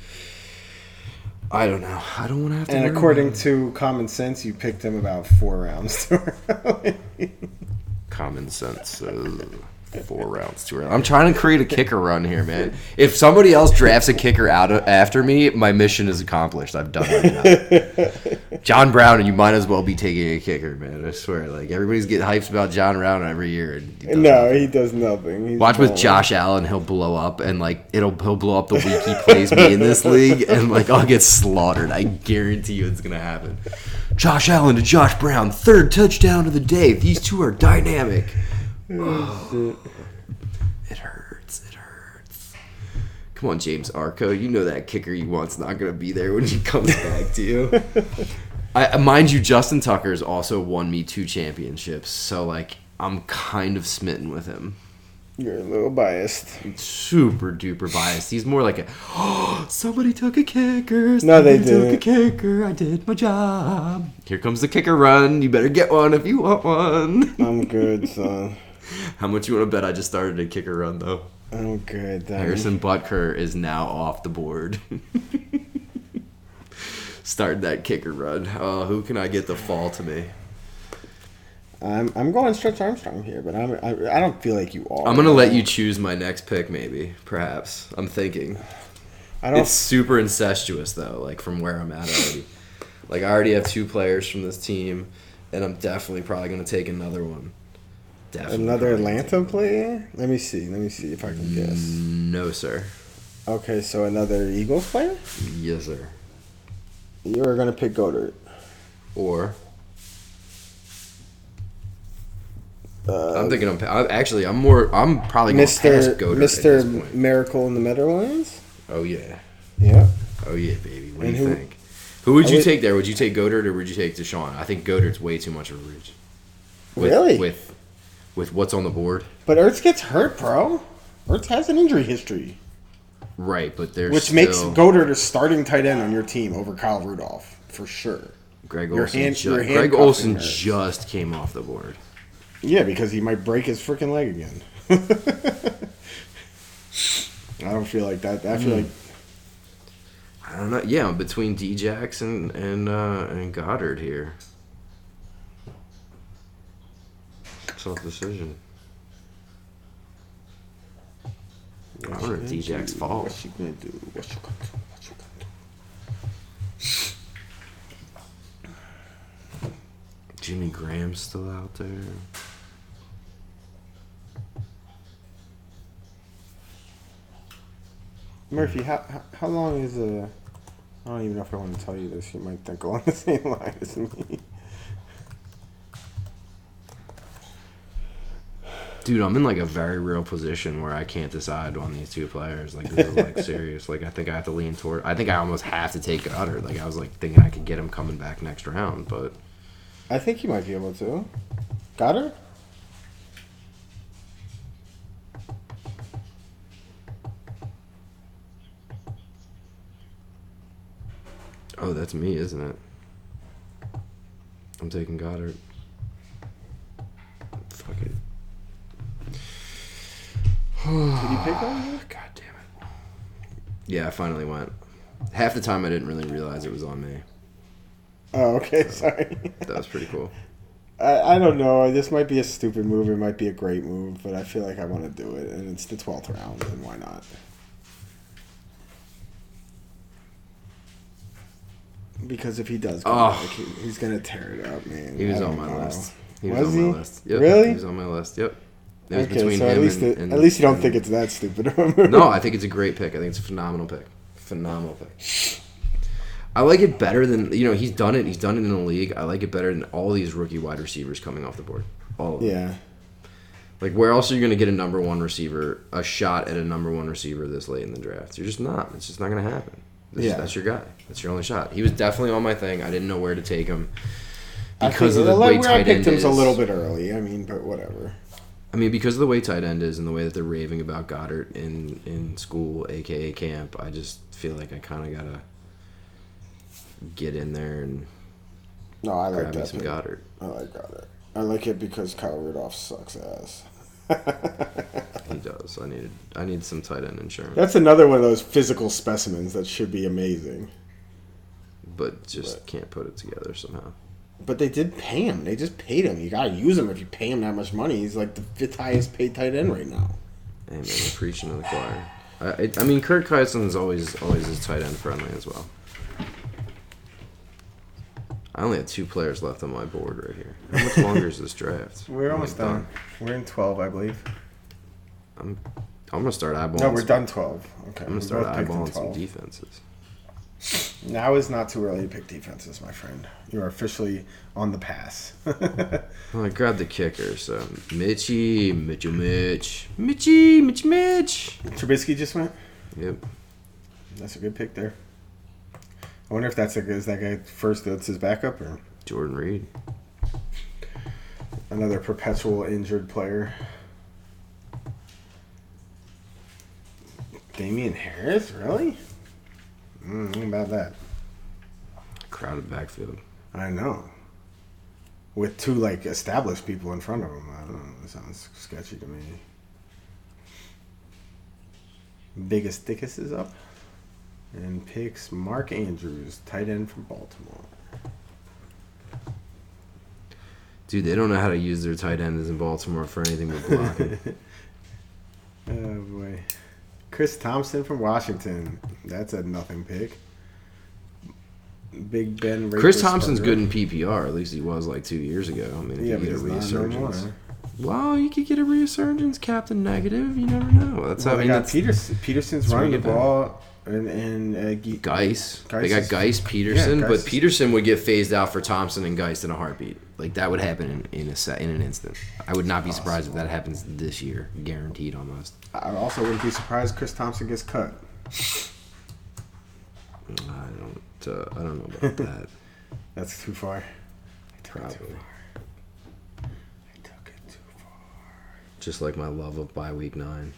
I don't know. I don't want to have to. And according to common sense, you picked him about four rounds. common sense. Uh, four rounds, two rounds. I'm trying to create a kicker run here, man. If somebody else drafts a kicker out of, after me, my mission is accomplished. I've done it now. John Brown, and you might as well be taking a kicker, man. I swear. Like everybody's getting hyped about John Brown every year. and he no, nothing. he does nothing. He's Watch with. Josh Allen, he'll blow up, and like it'll he'll blow up the week he plays me in this league, and like I'll get slaughtered. I guarantee you it's gonna happen. Josh Allen to Josh Brown, third touchdown of the day. These two are dynamic. It hurts. It hurts. Come on, James Arco. You know that kicker you want's not gonna be there when he comes back to you. I uh, mind you, Justin Tucker's also won me two championships, so like I'm kind of smitten with him. You're a little biased. Super duper biased. He's more like a oh, somebody took a kicker. No, they somebody took a kicker. I did my job. Here comes the kicker run. You better get one if you want one. I'm good, son. How much you want to bet I just started a kicker run though? I'm good. Then. Harrison Butker is now off the board. Start that kicker run. Oh, who can I get to fall to me? I'm I'm going Stretch Armstrong here, but I'm I, I don't feel like you are. I'm gonna let you choose my next pick, maybe, perhaps. I'm thinking. I don't. It's super incestuous though, like from where I'm at already. Like I already have two players from this team, and I'm definitely probably gonna take another one. Definitely Another Atlanta player? Let me see. Let me see if I can guess. No, sir. Okay, so another Eagles player? Yes, sir. You are gonna pick Goedert. Or Uh, I'm thinking I'm, I'm actually I'm more I'm probably going to pass Mr. Goedert Mr. Miracle in the Meadowlands. Oh yeah, Yeah. oh yeah, baby. What And do you who- think? Who would you would- take there? Would you take Goedert or would you take DeSean? I think Goedert's way too much of a reach. With, Really? With with what's on the board, But Ertz gets hurt, bro. Ertz has an injury history, right? But there's which makes still- Goedert a starting tight end on your team over Kyle Rudolph for sure. Greg Olsen. hand- ju- Greg Olsen just came off the board. Yeah, because he might break his freaking leg again. I don't feel like that. I feel like I don't know. Yeah, between Djax and and uh, and Goedert here. Tough decision. I wonder if Djax falls. What you gonna do? What you gonna do? What you gonna do? Jimmy Graham's still out there. Murphy, how, how how long is a? I don't even know if I want to tell you this. You might think along the same line as me. Dude, I'm in like a very real position where I can't decide on these two players. Like this is like serious. Like I think I have to lean toward. I think I almost have to take Goedert. Like I was like thinking I could get him coming back next round, but I think he might be able to. Her? oh, that's me, isn't it? I'm taking Goedert. Fuck it. Did you pick on me? God damn it. Yeah, I finally went. Half the time I didn't really realize it was on me. Oh, okay. Sorry. That was pretty cool. I, I don't know. This might be a stupid move. It might be a great move, but I feel like I want to do it, and it's the twelfth round, and why not? Because if he does, come Oh. back, he, he's gonna tear it up, man. He was I on don't my know. list. He Was was, on he? my list. Yep, Really? He was on my list. Yep. It was Okay, between so at least and, it, and- at least you don't and- think it's that stupid. of a move. No, I think it's a great pick. I think it's a phenomenal pick. Phenomenal pick. I like it better than you know. He's done it. He's done it in the league. I like it better than all these rookie wide receivers coming off the board. All of them. yeah. Like where else are you going to get a number one receiver, a shot at a number one receiver this late in the draft? You're just not. It's just not going to happen. That's, Yeah. that's your guy. That's your only shot. He was definitely on my thing. I didn't know where to take him because of the like way where I picked him a little bit early. I mean, but whatever. I mean, because of the way tight end is and the way that they're raving about Goedert in in school, aka camp, I just feel like I kind of gotta get in there and No, I like grab me that. some pick. Goedert. I like Goedert. I like it because Kyle Rudolph sucks ass. He does. I need I need some tight end insurance, That's another one of those physical specimens that should be amazing. but just Right. can't put it together somehow. But they did pay him. They just paid him. You gotta use him if you pay him that much money. He's like the fifth highest paid tight end right now. Hey man, they're preaching to the choir. I, I, I mean, Kirk Cousins is always always is tight end friendly as well. I only have two players left on my board right here. How much longer is this draft? We're I'm, almost like, done. We're in twelve, I believe. I'm I'm gonna start eyeballing. No, we're some- done twelve. Okay. I'm gonna start both eyeballing some defenses. Now is not too early to pick defenses, my friend. You are officially on the pass. Well, I grabbed the kicker, so Mitchy, Mitchell, Mitch, Mitchy, Mitch, Mitch. Trubisky just went. Yep. That's a good pick there. I wonder if that's a good. Is that guy first? That's his backup or Jordan Reed. another perpetual injured player? Damien Harris, really? Mm, about that? Crowded backfield. I know. With two like established people in front of him, I don't know. It sounds sketchy to me. Biggest Dickus is up and picks Mark Andrews, tight end from Baltimore. Dude, they don't know how to use their tight ends in Baltimore for anything but blocking. Oh boy. Chris Thompson from Washington. That's a nothing pick. Big Ben. Chris. Thompson's good in PPR. At least he was like two years ago. I mean, if Yeah, you get a no resurgence. Well, you could get a resurgence, Captain Negative. You never know. That's Well, how I mean. got That's Peterson. Peterson's that's running the ball, and and uh, Ge- Guice. Guice They got Guice, Peterson, Yeah, Guice but Peterson would get phased out for Thompson and Guice in a heartbeat. Like that would happen in, in a set, in an instant. I would not be surprised if that happens this year, guaranteed almost. I also wouldn't be surprised Chris Thompson gets cut. I don't. Uh, I don't know about that. That's too far. Probably. I took it too far. Just like my love of bye week nine.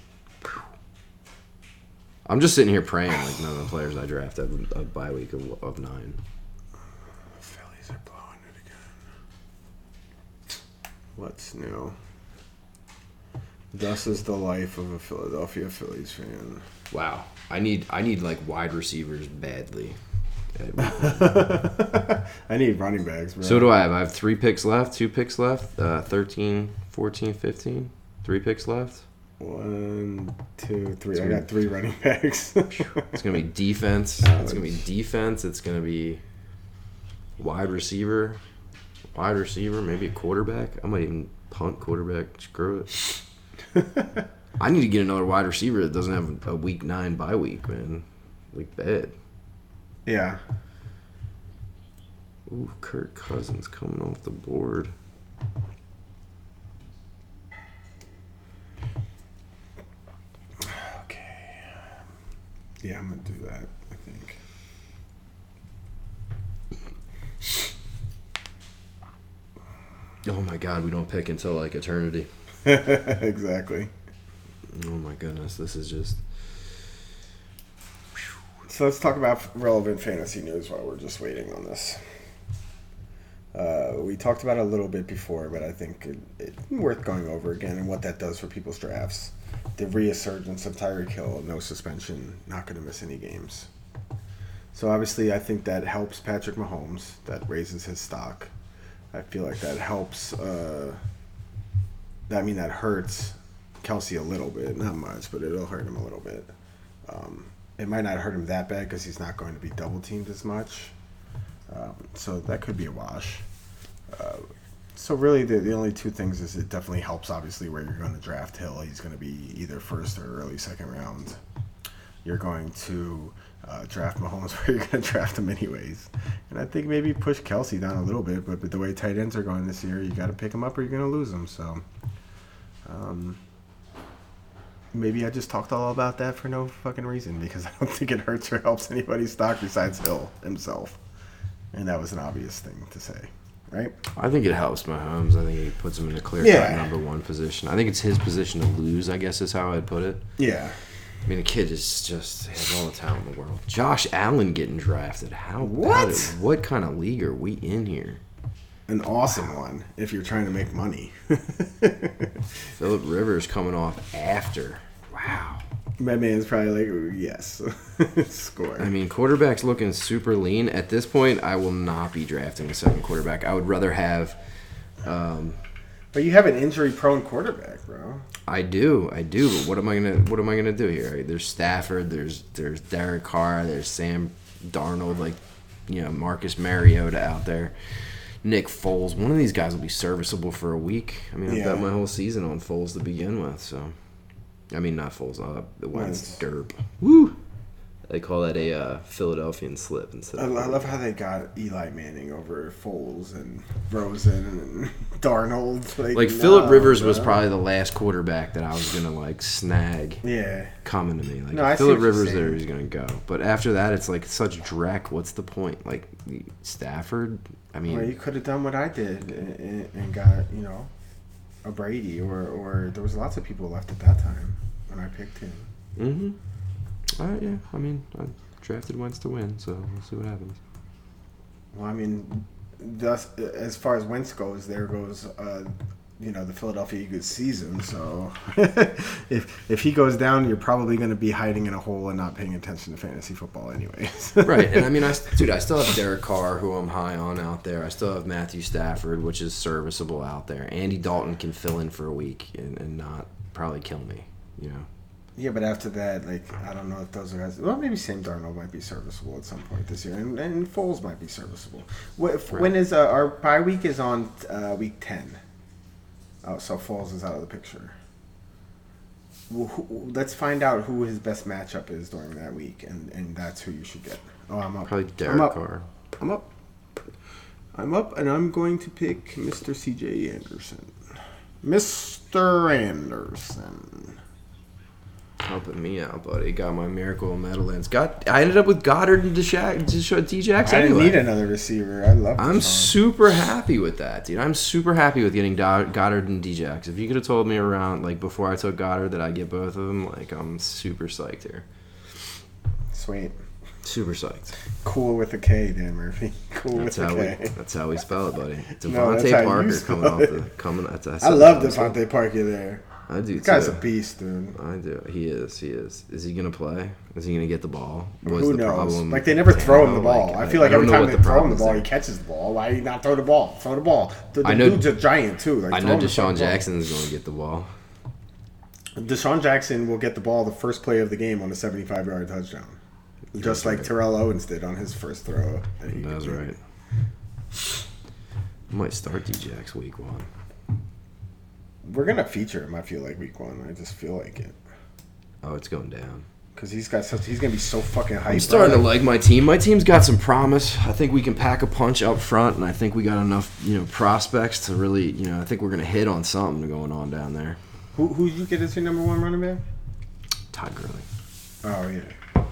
I'm just sitting here praying like none of the players I draft have a bye week of, of nine. Phillies are blowing it again. What's new? Thus is the life of a Philadelphia Phillies fan. Wow. I need I need like wide receivers badly. I need running backs, bro. So do I have. I have three picks left, two picks left, uh, 13, 14, 15. Three picks left. One, two, three. I got three running backs. It's going to be defense. It's going to be defense. It's going to be wide receiver. Wide receiver, maybe a quarterback. I might even punt quarterback. Screw it. I need to get another wide receiver that doesn't have a week nine bye week, man. Like bad. yeah. Ooh, Kirk Cousins coming off the board. Okay. Yeah, I'm gonna do that. I think. Oh my God, we don't pick until like eternity. exactly. Oh my goodness, this is just. So let's talk about relevant fantasy news while we're just waiting on this. Uh, we talked about it a little bit before, but I think it, it's worth going over again and what that does for people's drafts. The resurgence of Tyreek Hill, no suspension, not going to miss any games. So obviously, I think that helps Patrick Mahomes. That raises his stock. I feel like that helps. Uh, I mean, that hurts Kelce a little bit, not much, but it'll hurt him a little bit. Um, it might not hurt him that bad because he's not going to be double teamed as much. Um, so that could be a wash. Uh, so really, the, the only two things is it definitely helps. Obviously, where you're going to draft Hill, he's going to be either first or early second round. You're going to uh, draft Mahomes where you're going to draft him anyways. And I think maybe push Kelce down a little bit, but, but the way tight ends are going this year, you got to pick him up or you're going to lose him. So. Um, maybe I just talked all about that for no fucking reason because I don't think it hurts or helps anybody's stock besides Hill himself. And that was an obvious thing to say, right? I think it helps Mahomes. I think it puts him in a clear Yeah. number one position. I think it's his position to lose. I guess is how I'd put it. Yeah. I mean, the kid is just has all the talent in the world. Josh Allen getting drafted. How What? Bad, what kind of league are we in here? An awesome one if you're trying to make money. Philip Rivers coming off after. Wow. My man's probably like, yes, score. I mean, quarterback's looking super lean. At this point, I will not be drafting a second quarterback. I would rather have. Um, but you have an injury-prone quarterback, bro. I do, I do. But what am I gonna? What am I gonna do here? There's Stafford. There's there's Derek Carr. There's Sam Darnold. Like, you know, Marcus Mariota out there. Nick Foles. One of these guys will be serviceable for a week. I mean, I Yeah. bet my whole season on Foles to begin with. So, I mean, not Foles. Uh, the Wentz. Wentz. Derp. Woo. They call that a uh, Philadelphian slip instead. I, of I love how they got Eli Manning over Foles and Rosen and Darnold. Like no, Philip Rivers was probably the last quarterback that I was gonna like snag Yeah. coming to me. Like No, I Philip Rivers saying. there, he's gonna go. But after that, it's like such dreck. What's the point? Like Stafford. I mean, Well, you could have done what I did and, and- and got, you know, a Brady or, or there was lots of people left at that time when I picked him. mm-hmm. All right, yeah. I mean, I drafted Wentz to win, so we'll see what happens. Well, I mean, thus as far as Wentz goes, there goes, uh, you know, the Philadelphia Eagles season. So if if he goes down, you're probably going to be hiding in a hole and not paying attention to fantasy football, anyways. right, and I mean, I dude, I still have Derek Carr, who I'm high on out there. I still have Matthew Stafford, which is serviceable out there. Andy Dalton can fill in for a week and, and not probably kill me. You know. Yeah, but after that, like I don't know if those are guys. Well, maybe Sam Darnold might be serviceable at some point this year, and, and Foles might be serviceable. If- When is uh, our bye week? Is on uh, week ten. Oh, so Foles is out of the picture. Well, who, let's find out who his best matchup is during that week, and, and that's who you should get. Oh, I'm up. Probably Derek I'm up. Carr. I'm up. I'm up, and I'm going to pick Mr. C.J. Anderson. Mr. Anderson. Helping me out, buddy. Got my miracle Meadowlands. Got I ended up with Goedert and D-Jax I didn't anyway. need another receiver. I love. I'm DeSean. super happy with that, dude. I'm super happy with getting Goedert and Djax. If you could have told me around like before I took Goedert that I'd get both of them, like I'm super psyched here. Sweet. Super psyched. Cool with a K, Dan Murphy. Cool That's with we. K. That's how we spell it, buddy. No, that's DeVante you Parker coming off the coming. That's, I love. DeVante Parker there. I do This guy's too. a beast, dude. I do. He is. He is. Is he gonna play? Is he gonna get the ball? Who knows? Like they never throw him the ball. I feel like don't every time they the throw him the ball, there. he catches the ball. Why you not throw the ball? Throw the ball. The, the I know- dude's a giant too. Like, I know DeSean. Jackson is gonna get the ball. DeSean Jackson will get the ball the first play of the game on a 75 yard touchdown. Just like Terrell Owens did on his first throw. that That's right. I might start DJX week one. We're gonna feature him. I feel like week one. I just feel like it Oh, it's going down. because he's got such. He's gonna be so fucking hyped. I'm starting to like my team. My team's got some promise. I think we can pack a punch up front, and I think we got enough, you know, prospects to really, you know, I think we're gonna hit on something going on down there. Who who you get as your number one running back? Todd Gurley. Oh yeah.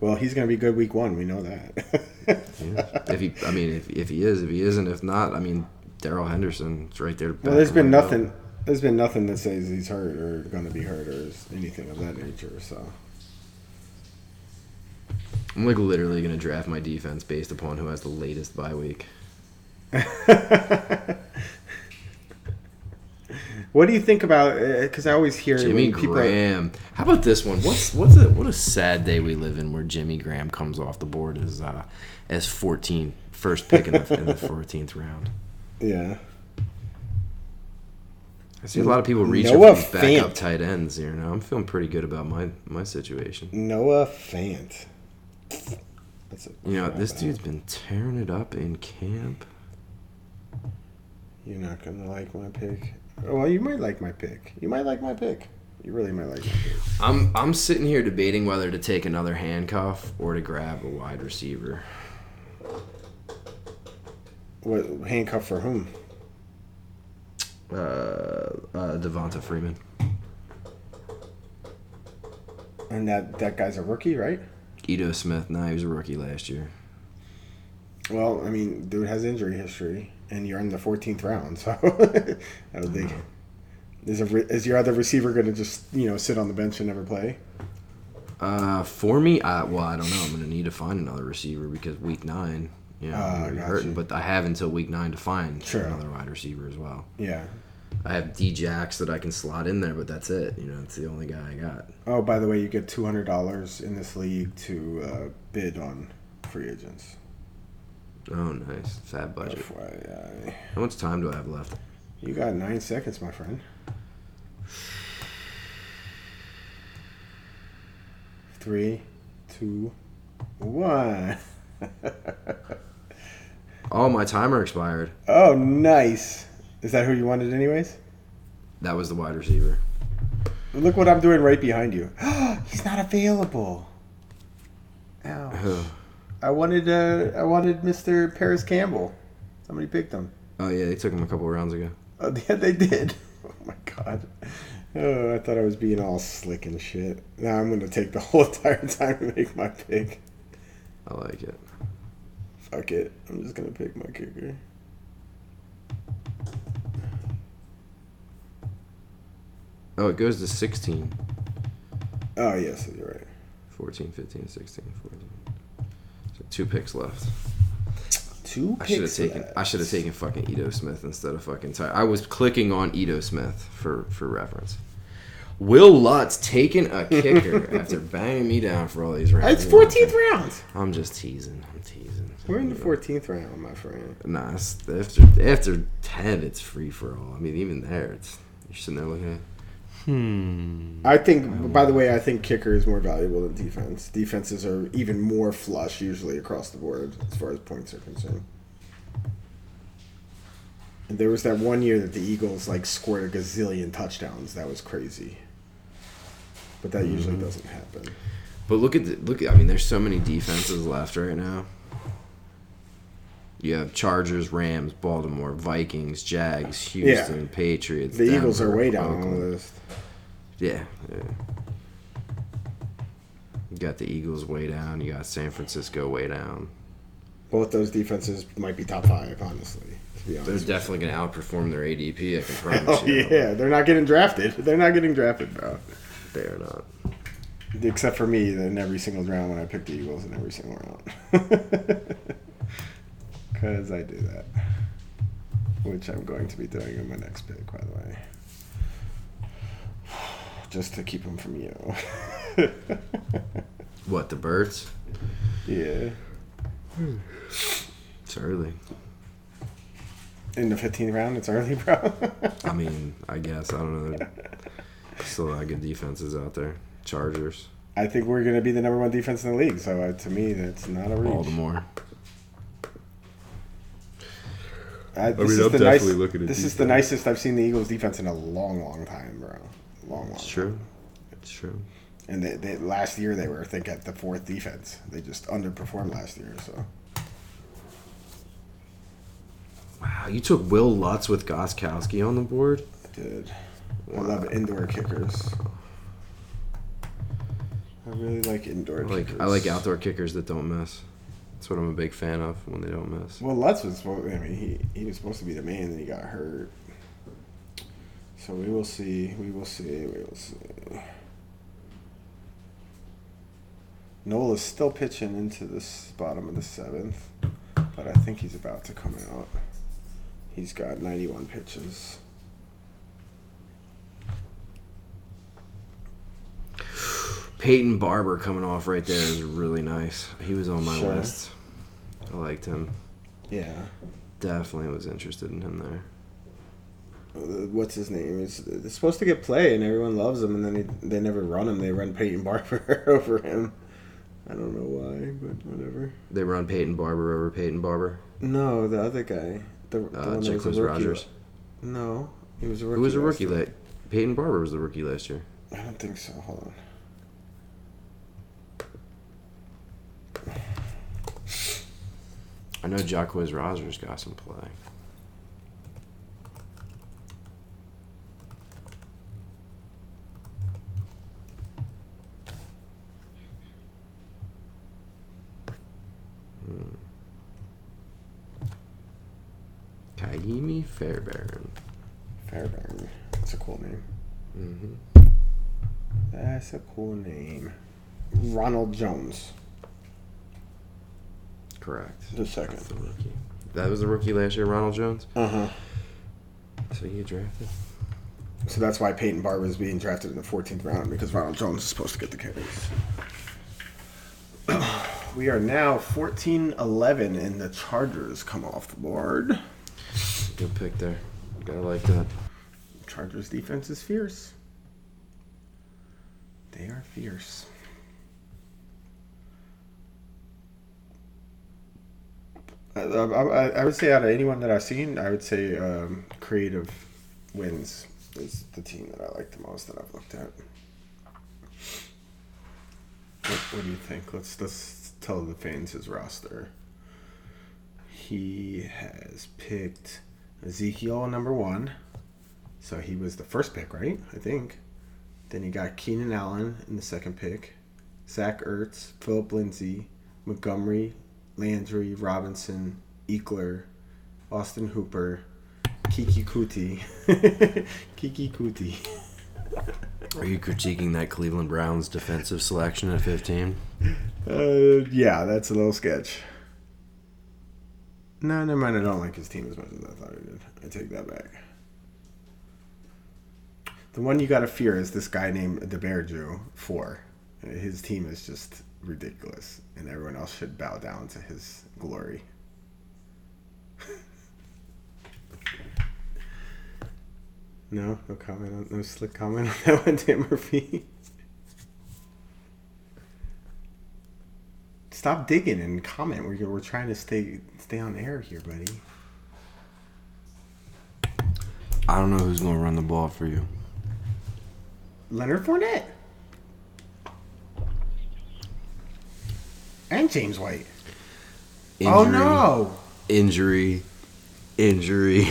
Well, he's gonna be good week one. We know that. Yeah. if he, I mean, if, if he is, if he isn't, if not, I mean, Darrell Henderson is right there. well, there's been nothing. There's been nothing that says he's hurt or gonna be hurt or anything of that nature. So I'm like literally gonna draft my defense based upon who has the latest bye week. What do you think about? Because I always hear Jimmy. Graham. How about this one? What's what's a what a sad day we live in where Jimmy Graham comes off the board as uh, as 14 first pick in the, in the 14th round. Yeah. I see a lot of people reach Noah for these backup Fant. tight ends here. Now I'm feeling pretty good about my my situation. Noah Fant. That's a You know, crap this ass. dude's been tearing it up in camp. You're not gonna like my pick. Oh, well, you might like my pick. You might like my pick. You really might like my pick. I'm I'm sitting here debating whether to take another handcuff or to grab a wide receiver. What handcuff for whom? Uh, uh Devonta Freeman. And that that guy's a rookie, right? Ito Smith. Nah, he was a rookie last year. Well, I mean, dude has injury history, and you're in the 14th round, so I don't think is a is your other receiver going to just you know sit on the bench and never play? Uh, for me, I, well, I don't know. I'm gonna need to find another receiver because week nine, you know, Ah, I'm gonna be got hurting. you. But I have until week nine to find another wide receiver as well. Yeah. I have D-Jax that I can slot in there, but that's it. You know, it's the only guy I got. Oh, by the way, you get two hundred dollars in this league to uh, bid on free agents. Oh, nice, fat budget. FYI. How much time do I have left? You got nine seconds, my friend. Three, two, one. Oh, my timer expired. oh, nice. Is that who you wanted, anyways? That was the wide receiver. Look what I'm doing right behind you. He's not available. Ow. I wanted uh, I wanted Mr. Parris Campbell. Somebody picked him. Oh yeah, they took him a couple rounds ago. Oh, yeah, they did. Oh my god. Oh, I thought I was being all slick and shit. Now I'm gonna take the whole entire time to make my pick. I like it. Fuck it. I'm just gonna pick my kicker. Oh, it goes to 16, Oh yes, you're right. 14, 15, 16, 14. So two picks left. Two I should have taken. I should have taken fucking Ito Smith instead of fucking Ty. I was clicking on Ito Smith for for reference. Wil Lutz taking a kicker after banging me down for all these rounds. It's 14th round. I'm just teasing. I'm teasing. We're in the 14th round, my friend. Nah, it's, after after ten, it's free for all. I mean, even there, it's you're sitting there looking at. Hmm. I think. By the way, I think kicker is more valuable than defense. Defenses are even more flush usually across the board as far as points are concerned. And there was that one year that the Eagles like scored a gazillion touchdowns. That was crazy. But that usually mm. doesn't happen. But look at the look. At, I mean, there's so many defenses left right now. You have Chargers, Rams, Baltimore, Vikings, Jags, Houston, Patriots. The Eagles are way down on the list. Yeah, yeah. You got the Eagles way down. You got San Francisco way down. Both those defenses might be top five, honestly. To be They're definitely going to outperform their ADP. I can oh, promise Oh you. yeah, they're not getting drafted. They're not getting drafted, bro. They are not. Except for me, in every single round when I pick the Eagles in every single round. Because I do that. Which I'm going to be doing in my next pick, by the way. just to keep them from you. What the birds? yeah. It's early. In the 15th round, it's early, bro. I mean, I guess I don't know. Still a lot of good defenses out there. Chargers, I think we're going to be the number one defense in the league. So uh, to me, that's not a reach. Baltimore. Uh, this is the nice, This is the nicest I've seen the Eagles defense in a long, long time, bro. Long, long. It's time. true. It's true. And they, they, last year they were, I think, at the fourth defense. They just underperformed last year. So Wow, you took Wil Lutz with Gostkowski on the board. I did. I love indoor kickers. I really like indoor I like kickers. I like outdoor kickers that don't miss. That's what I'm a big fan of when they don't miss. Well, Lutz was supposed. I mean, he he was supposed to be the man, and he got hurt. So we will see. We will see. We will see. Noel is still pitching into this bottom of the seventh, but I think he's about to come out. He's got 91 pitches. Peyton Barber coming off right there is really nice. He was on my Sure. list. I liked him. Yeah. Definitely was interested in him there. Uh, What's his name? He's, supposed to get play, and everyone loves him, and then he, they never run him. They run Peyton Barber over him. I don't know why, but whatever. They run Peyton Barber over Peyton Barber. No, the other guy. The, the Uh, one that was a rookie. Rogers. No, he was a rookie. Who was a last rookie? year. That Peyton Barber was the rookie last year. I don't think so. Hold on. I know Jacquizz Rogers got some play. Hmm. Kaimi Fairbairn. Fairbairn. That's a cool name. Mm-hmm. That's a cool name. Ronald Jones, Correct. the second. That's the rookie. That was the rookie last year, Ronald Jones. Uh huh. So you drafted. So that's why Peyton Barber is being drafted in the 14th round because Ronald Jones is supposed to get the carries. we are now 14 11, and the Chargers come off the board. Good pick there. Gotta like that. Chargers defense is fierce. They are fierce. I, I, would say out of anyone that I've seen, I would say um, Creative wins is the team that I like the most that I've looked at. What, what do you think? Let's let's tell the fans his roster. He has picked Ezekiel number one. So he was the first pick, right? I think. Then he got Keenan Allen in the second pick, Zach Ertz, Phillip Lindsay, Montgomery, Landry, Robinson, Ekeler, Austin Hooper, Kiki Kuti. Kiki Kuti. Are you critiquing that Cleveland Browns defensive selection at 15? Uh, yeah, that's a little sketch. No, never mind. I don't like his team as much as I thought I did. I take that back. The one you got to fear is this guy named DeBerju, four. His team is just ridiculous, and everyone else should bow down to his glory. no, no comment on no slick comment on that one, Dan Murphy. Stop digging and comment. We're, we're trying to stay stay on air here, buddy. I don't know who's going to run the ball for you. Leonard Fournette and James White. oh no! Injury. Injury.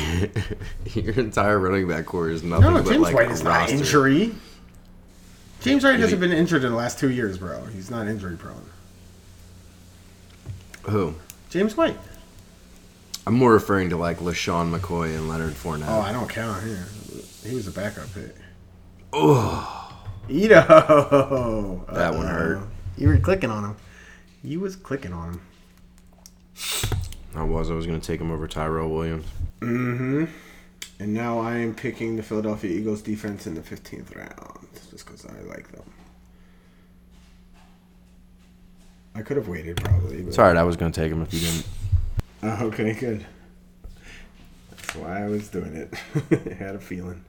Your entire running back core is nothing No, James like White is not roster. injury. James White hasn't been injured in the last two years, bro. He's not injury prone. Who? James White. I'm more referring to like LeSean McCoy and Leonard Fournette. Oh, I don't count here. He was a backup pick. Oh, Ito. That one hurt. You were clicking on him. You was clicking on him. I was. I was going to take him over Tyrell Williams. Mm-hmm. And now I am picking the Philadelphia Eagles defense in the 15th round. Just because I like them. I could have waited probably. But... It's alright. I was gonna take him if you didn't. Oh, okay, good. That's why I was doing it. I had a feeling.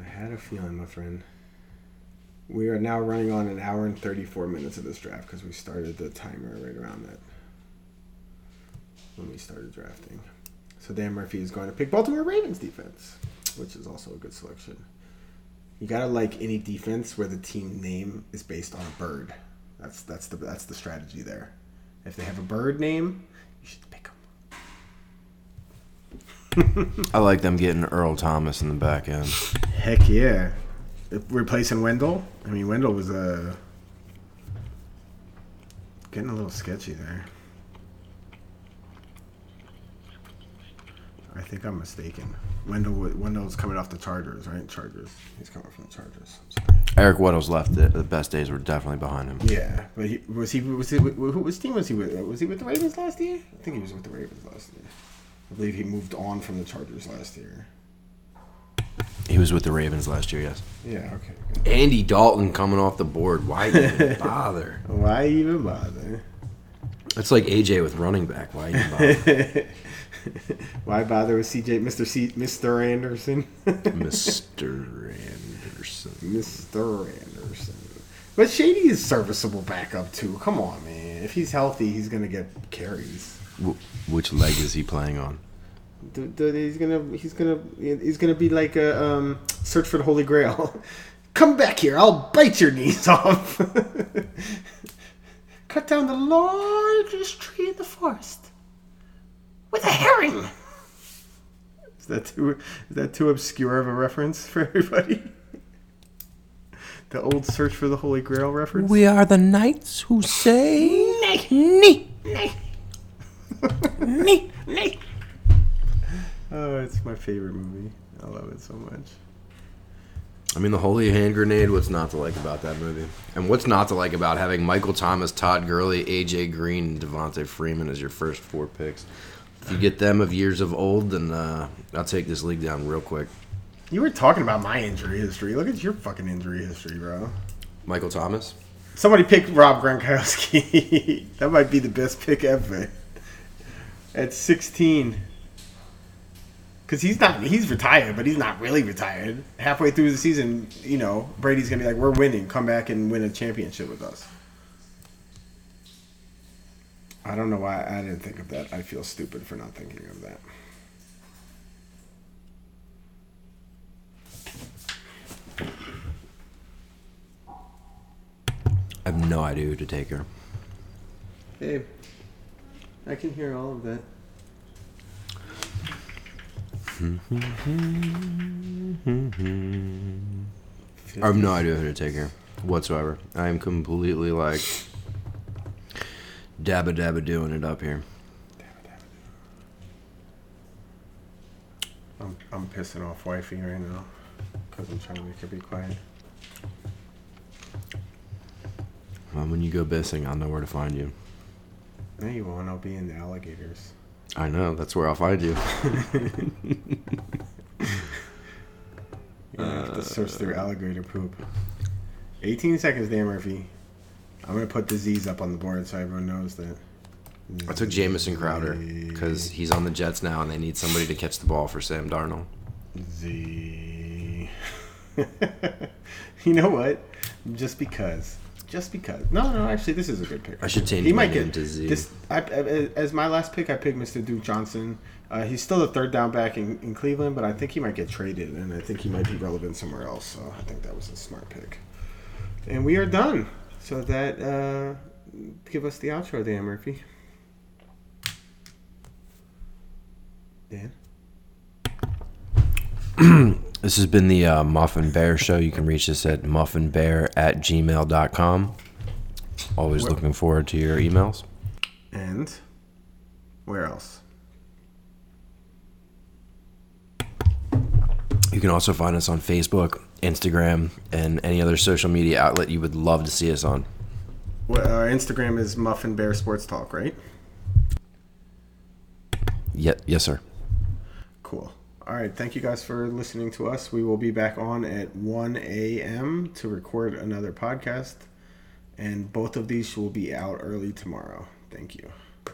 I had a feeling, my friend. We are now running on an hour and 34 minutes of this draft because we started the timer right around that when we started drafting. So Dan Murphy is going to pick Baltimore Ravens defense, which is also a good selection. You gotta like any defense where the team name is based on a bird. That's that's the that's the strategy there. If they have a bird name, you should pick them. I like them getting Earl Thomas in the back end. Heck yeah. Replacing Wendell? I mean, Wendell was uh, getting a little sketchy there. I think I'm mistaken. Wendell Wendell's coming off the Chargers, right? Chargers. He's coming from the Chargers. Eric Weddle's left. The, the best days were definitely behind him. Yeah, but he, was he was he who which team was he with? Was he with the Ravens last year? I think he was with the Ravens last year. I believe he moved on from the Chargers last year. He was with the Ravens last year. Yes. Yeah. Okay. Good. Andy Dalton coming off the board. Why even bother? Why even bother? It's like AJ with running back. Why even bother? Why bother with CJ, Mr. C, Mr. Anderson, Mr. Anderson. Mr. Anderson? But Shady is serviceable backup too. Come on, man. If he's healthy, he's gonna get carries. Wh- which leg is he playing on? Dude, dude, he's gonna, he's gonna, he's gonna be like a um, search for the Holy Grail. Come back here, I'll bite your knees off. Cut down the largest tree in the forest with a herring. Is that too, is that too obscure of a reference for everybody? The old search for the Holy Grail reference. We are the knights who say. Nay, Nee. nay, Nee. nay. Oh, it's my favorite movie. I love it so much. I mean, the holy hand grenade. What's not to like about that movie? And what's not to like about having Michael Thomas, Todd Gurley, AJ Green, and Devonta Freeman as your first four picks? If you get them of years of old, then uh, I'll take this league down real quick. You were talking about my injury history. Look at your fucking injury history, bro. Michael Thomas. Somebody picked Rob Gronkowski. that might be the best pick ever. At 16. Because he's not, he's retired, but he's not really retired. Halfway through the season, you know, Brady's going to be like, we're winning. Come back and win a championship with us. I don't know why I didn't think of that. I feel stupid for not thinking of that. I have no idea who to take her. Hey, I can hear all of that. I have no idea who to take here whatsoever. I am completely like dabba dabba doing it up here. I'm, I'm pissing off wifey right now because I'm trying to make her be quiet. Well, when you go bissing, I'll know where to find you. No, you won't. I'll be in the alligators. I know that's where I'll find you. You have to search through alligator poop. 18 seconds, Dan Murphy. I'm gonna put the Z's up on the board so everyone knows that. I took Jamison Crowder because he's on the Jets now, and they need somebody to catch the ball for Sam Darnold. Z. you know what? Just because. Just because. No, no. Actually, this is a good pick. I should change He might get to Z. This I, I- as my last pick. I picked Mr. Duke Johnson. Uh, he's still the third down back in, in Cleveland, but I think he might get traded, and I think he might be relevant somewhere else. So I think that was a smart pick. And we are done. So that uh, give us the outro, Dan Murphy. Dan. This has been the uh, Muffin Bear Show. You can reach us at muffinbear at gmail.com. Always Well- looking forward to your emails. And where else? You can also find us on Facebook, Instagram, and any other social media outlet you would love to see us on. Well, our Instagram is Muffin Bear Sports Talk, right? Ye- yes, sir. All right. Thank you guys for listening to us. We will be back on at 1 a.m. to record another podcast. And both of these will be out early tomorrow. Thank you.